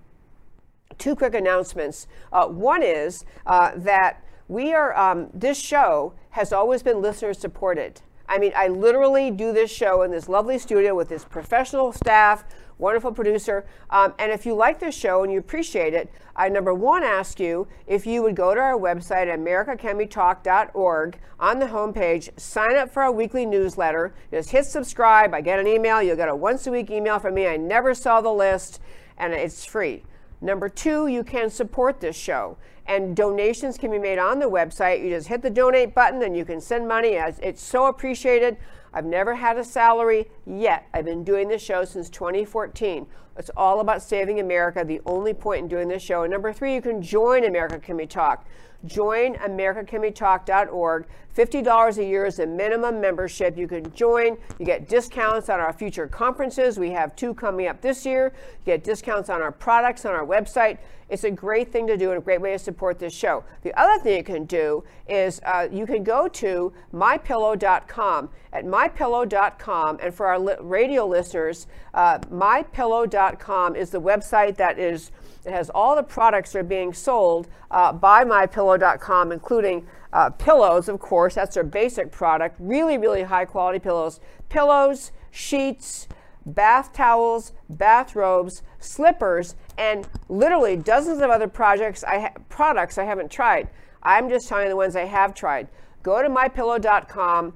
[SPEAKER 1] two quick announcements. Uh, one is uh, that we are, um, this show has always been listener supported. I mean, I literally do this show in this lovely studio with this professional staff, wonderful producer. Um, and if you like this show and you appreciate it, I number one ask you if you would go to our website, americacanwetalk.org, on the homepage, sign up for our weekly newsletter. Just hit subscribe. I get an email. You'll get a once a week email from me. I never saw the list, and it's free. Number two, you can support this show and donations can be made on the website. You just hit the donate button and you can send money. As it's so appreciated. I've never had a salary yet. I've been doing this show since 2014. It's all about saving America, the only point in doing this show. And number three, you can join America Can We Talk. Join AmericaCanWeTalk.org. $50 a year is the minimum membership. You can join. You get discounts on our future conferences. We have two coming up this year. You get discounts on our products on our website. It's a great thing to do and a great way to support this show. The other thing you can do is uh, you can go to mypillow.com. At mypillow.com, and for our li- radio listeners, uh, mypillow.com is the website that is it has all the products that are being sold uh, by mypillow.com, including uh, pillows, of course. That's their basic product. Really, really high quality pillows. Pillows, sheets, bath towels, bathrobes, slippers, and literally dozens of other projects I ha- products I haven't tried. I'm just telling you the ones I have tried. Go to mypillow.com,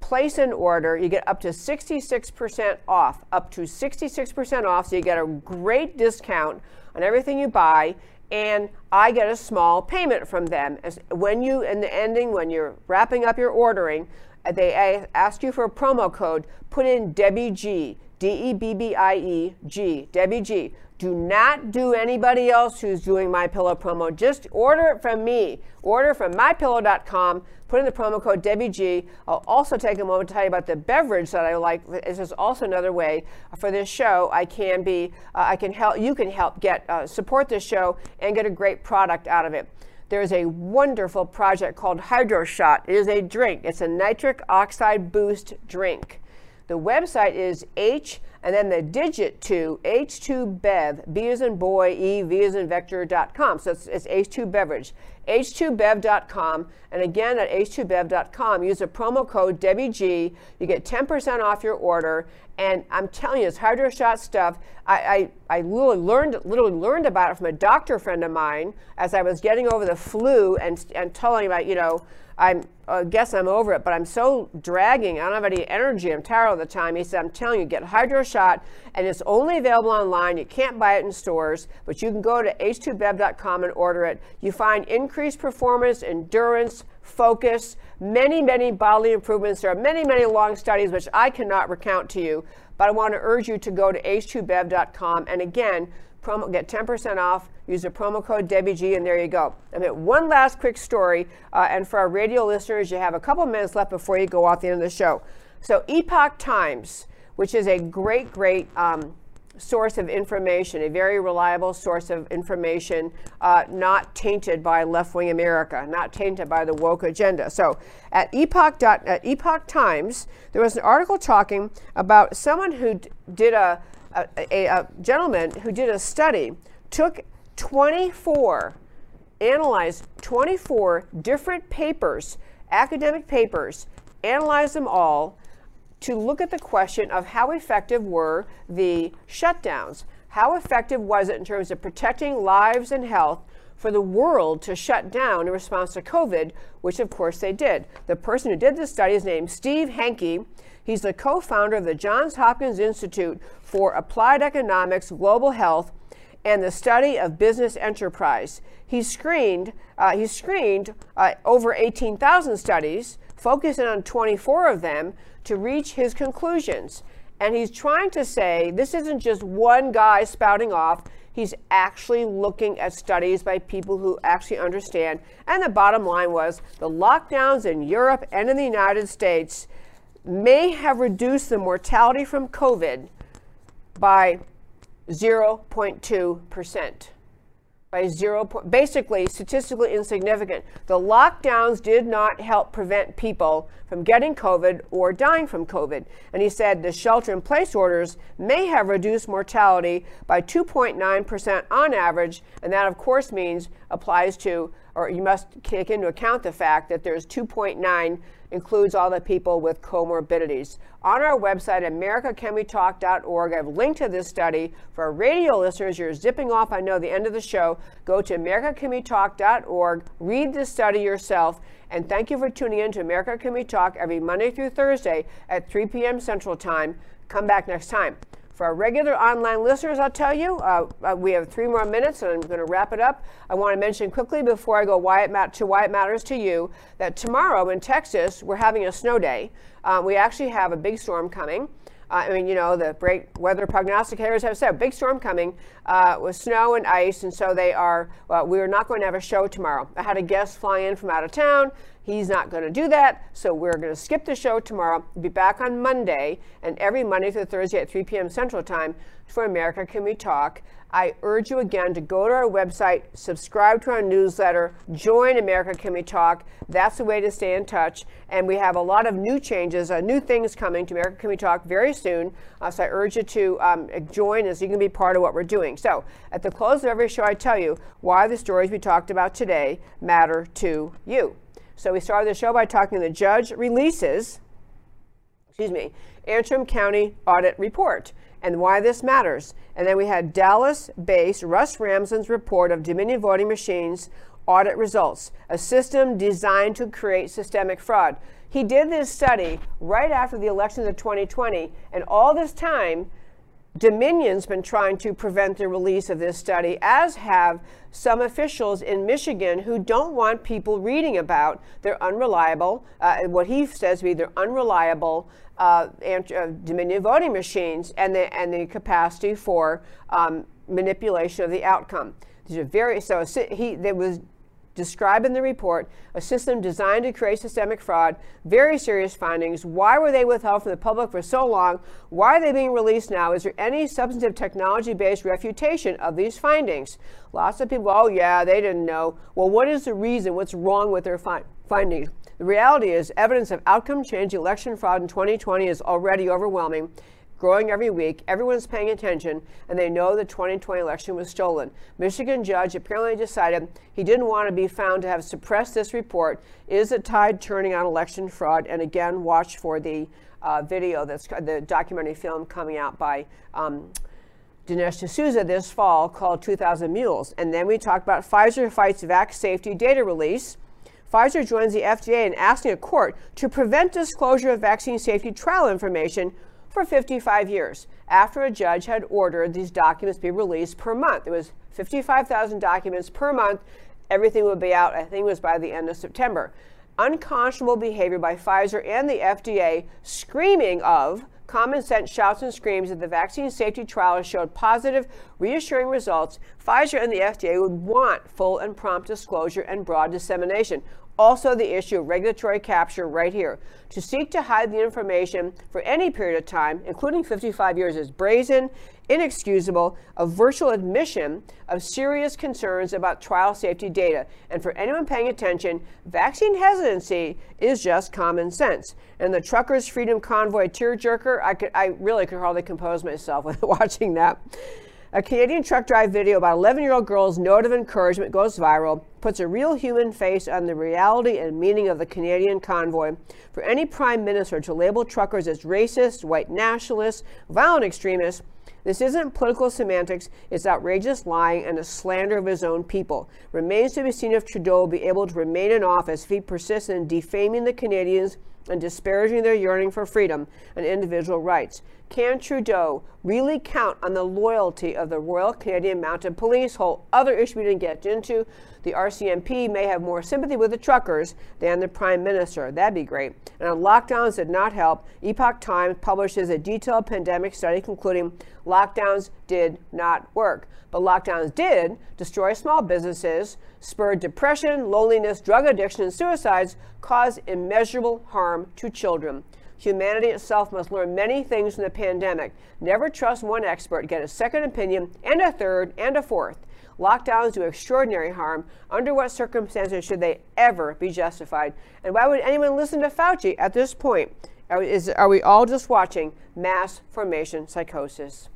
[SPEAKER 1] place an order. You get up to 66% off, up to 66% off. So you get a great discount on everything you buy, and I get a small payment from them. As when you, in the ending, when you're wrapping up your ordering, uh, they ask you for a promo code. Put in Debbie G, D E B B I E G, Debbie G. Do not do anybody else who's doing My Pillow promo. Just order it from me. Order from mypillow.com. Put in the promo code Debbie G. I'll also take a moment to tell you about the beverage that I like. This is also another way for this show. I can be, uh, I can help. You can help get uh, support this show and get a great product out of it. There's a wonderful project called Hydro Shot. It is a drink. It's a nitric oxide boost drink. The website is H and then the digit to H2Bev, B as in boy, E, V as in vector.com. So it's, it's H2 Beverage. H2Bev.com. And again, at H2Bev.com, use a promo code DebbieG. You get 10% off your order. And I'm telling you, it's hydro shot stuff. I, I, I literally, learned, literally learned about it from a doctor friend of mine as I was getting over the flu and, and telling about, you know, I uh, guess I'm over it, but I'm so dragging. I don't have any energy. I'm tired all the time. He said, I'm telling you, get Hydro Shot, and it's only available online. You can't buy it in stores, but you can go to h2bev.com and order it. You find increased performance, endurance, focus, many, many bodily improvements. There are many, many long studies, which I cannot recount to you, but I want to urge you to go to h2bev.com. And again, promo, get 10% off, use the promo code DebbieG, and there you go. I mean, one last quick story, uh, and for our radio listeners, you have a couple minutes left before you go off the end of the show. So, Epoch Times, which is a great, great um, source of information, a very reliable source of information, uh, not tainted by left wing America, not tainted by the woke agenda. So at Epoch, at Epoch Times, there was an article talking about someone who did a, a, a, a gentleman who did a study, took 24, analyzed 24 different papers, academic papers, analyzed them all to look at the question of how effective were the shutdowns. How effective was it in terms of protecting lives and health for the world to shut down in response to COVID, which of course they did. The person who did this study is named Steve Hanke. He's the co founder of the Johns Hopkins Institute for Applied Economics, Global Health, and the Study of Business Enterprise. He screened, uh, he screened uh, over 18,000 studies, focusing on 24 of them to reach his conclusions. And he's trying to say this isn't just one guy spouting off. He's actually looking at studies by people who actually understand. And the bottom line was the lockdowns in Europe and in the United States may have reduced the mortality from COVID by 0.2% by zero point, basically statistically insignificant. The lockdowns did not help prevent people from getting COVID or dying from COVID. And he said the shelter in place orders may have reduced mortality by 2.9% on average. And that, of course, means applies to, or you must take into account the fact that there's 2.9 includes all the people with comorbidities. On our website, americacanwetalk.org, I've linked to this study. For radio listeners, you're zipping off, I know, the end of the show. Go to americacanwetalk.org, read the study yourself, and thank you for tuning in to America Can We Talk every Monday through Thursday at 3 p.m. Central Time. Come back next time. For our regular online listeners, I'll tell you, uh, uh, we have three more minutes and I'm going to wrap it up. I want to mention quickly before I go why it mat- to why it matters to you that tomorrow in Texas, we're having a snow day. Um, we actually have a big storm coming. Uh, I mean, you know, the great weather prognosticators have said big storm coming uh, with snow and ice, and so they are. Well, we are not going to have a show tomorrow. I had a guest fly in from out of town. He's not going to do that, so we're going to skip the show tomorrow. be back on Monday, and every Monday through Thursday at 3 p.m. Central Time for America Can We Talk. I urge you again to go to our website, subscribe to our newsletter, join America Can We Talk. That's the way to stay in touch. And we have a lot of new changes, uh, new things coming to America Can We Talk very soon. Uh, so I urge you to um, join as you can be part of what we're doing. So at the close of every show, I tell you why the stories we talked about today matter to you. So we started the show by talking the judge releases, excuse me, Antrim County audit report and why this matters. And then we had Dallas-based Russ Ramsland's report of Dominion voting machines audit results, a system designed to create systemic fraud. He did this study right after the elections of 2020, and all this time, Dominion's been trying to prevent the release of this study, as have some officials in Michigan who don't want people reading about their unreliable, uh, what he says to be their unreliable uh, uh, Dominion voting machines and the, and the capacity for um, manipulation of the outcome. These are very, so he, there was describe in the report a system designed to create systemic fraud, very serious findings. Why were they withheld from the public for so long? Why are they being released now? Is there any substantive technology based refutation of these findings? Lots of people, oh, yeah, they didn't know. Well, what is the reason? What's wrong with their fi- findings? The reality is, evidence of outcome change election fraud in 2020 is already overwhelming growing every week. Everyone's paying attention, and they know the 2020 election was stolen. Michigan judge apparently decided he didn't want to be found to have suppressed this report. Is the tide turning on election fraud? And again, watch for the uh, video that's the documentary film coming out by. Um, Dinesh D'Souza this fall called 2000 Mules. And then we talked about Pfizer fights vax safety data release. Pfizer joins the FDA in asking a court to prevent disclosure of vaccine safety trial information for 55 years after a judge had ordered these documents be released per month. It was 55,000 documents per month. Everything would be out, I think it was by the end of September. Unconscionable behavior by Pfizer and the FDA, screaming of common sense shouts and screams that the vaccine safety trials showed positive, reassuring results, Pfizer and the FDA would want full and prompt disclosure and broad dissemination. Also, the issue of regulatory capture right here. To seek to hide the information for any period of time, including 55 years, is brazen, inexcusable, a virtual admission of serious concerns about trial safety data. And for anyone paying attention, vaccine hesitancy is just common sense. And the Truckers' Freedom Convoy tearjerker, I, could, I really could hardly compose myself *laughs* with watching that. A Canadian truck drive video about 11 year old girl's note of encouragement goes viral, puts a real human face on the reality and meaning of the Canadian convoy. For any prime minister to label truckers as racist, white nationalists, violent extremists, this isn't political semantics, it's outrageous lying and a slander of his own people. Remains to be seen if Trudeau will be able to remain in office if he persists in defaming the Canadians and disparaging their yearning for freedom and individual rights. Can Trudeau really count on the loyalty of the Royal Canadian Mounted Police? Whole other issue we didn't get into. The RCMP may have more sympathy with the truckers than the Prime Minister. That'd be great. And on lockdowns did not help. Epoch Times publishes a detailed pandemic study concluding lockdowns did not work. But lockdowns did destroy small businesses, spurred depression, loneliness, drug addiction, and suicides, caused immeasurable harm to children. Humanity itself must learn many things from the pandemic. Never trust one expert, get a second opinion, and a third, and a fourth. Lockdowns do extraordinary harm. Under what circumstances should they ever be justified? And why would anyone listen to Fauci at this point? Are, is, are we all just watching mass formation psychosis?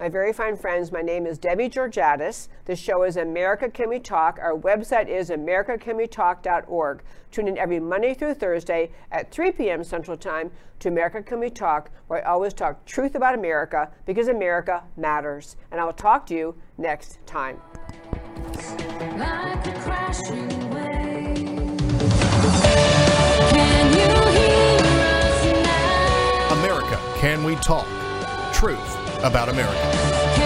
[SPEAKER 1] My very fine friends, my name is Debbie Georgatos. The show is America Can We Talk. Our website is americacanwetalk.org. Tune in every Monday through Thursday at 3 p.m. Central Time to America Can We Talk, where I always talk truth about America because America matters. And I will talk to you next time. Like
[SPEAKER 5] America Can We Talk? Truth about America.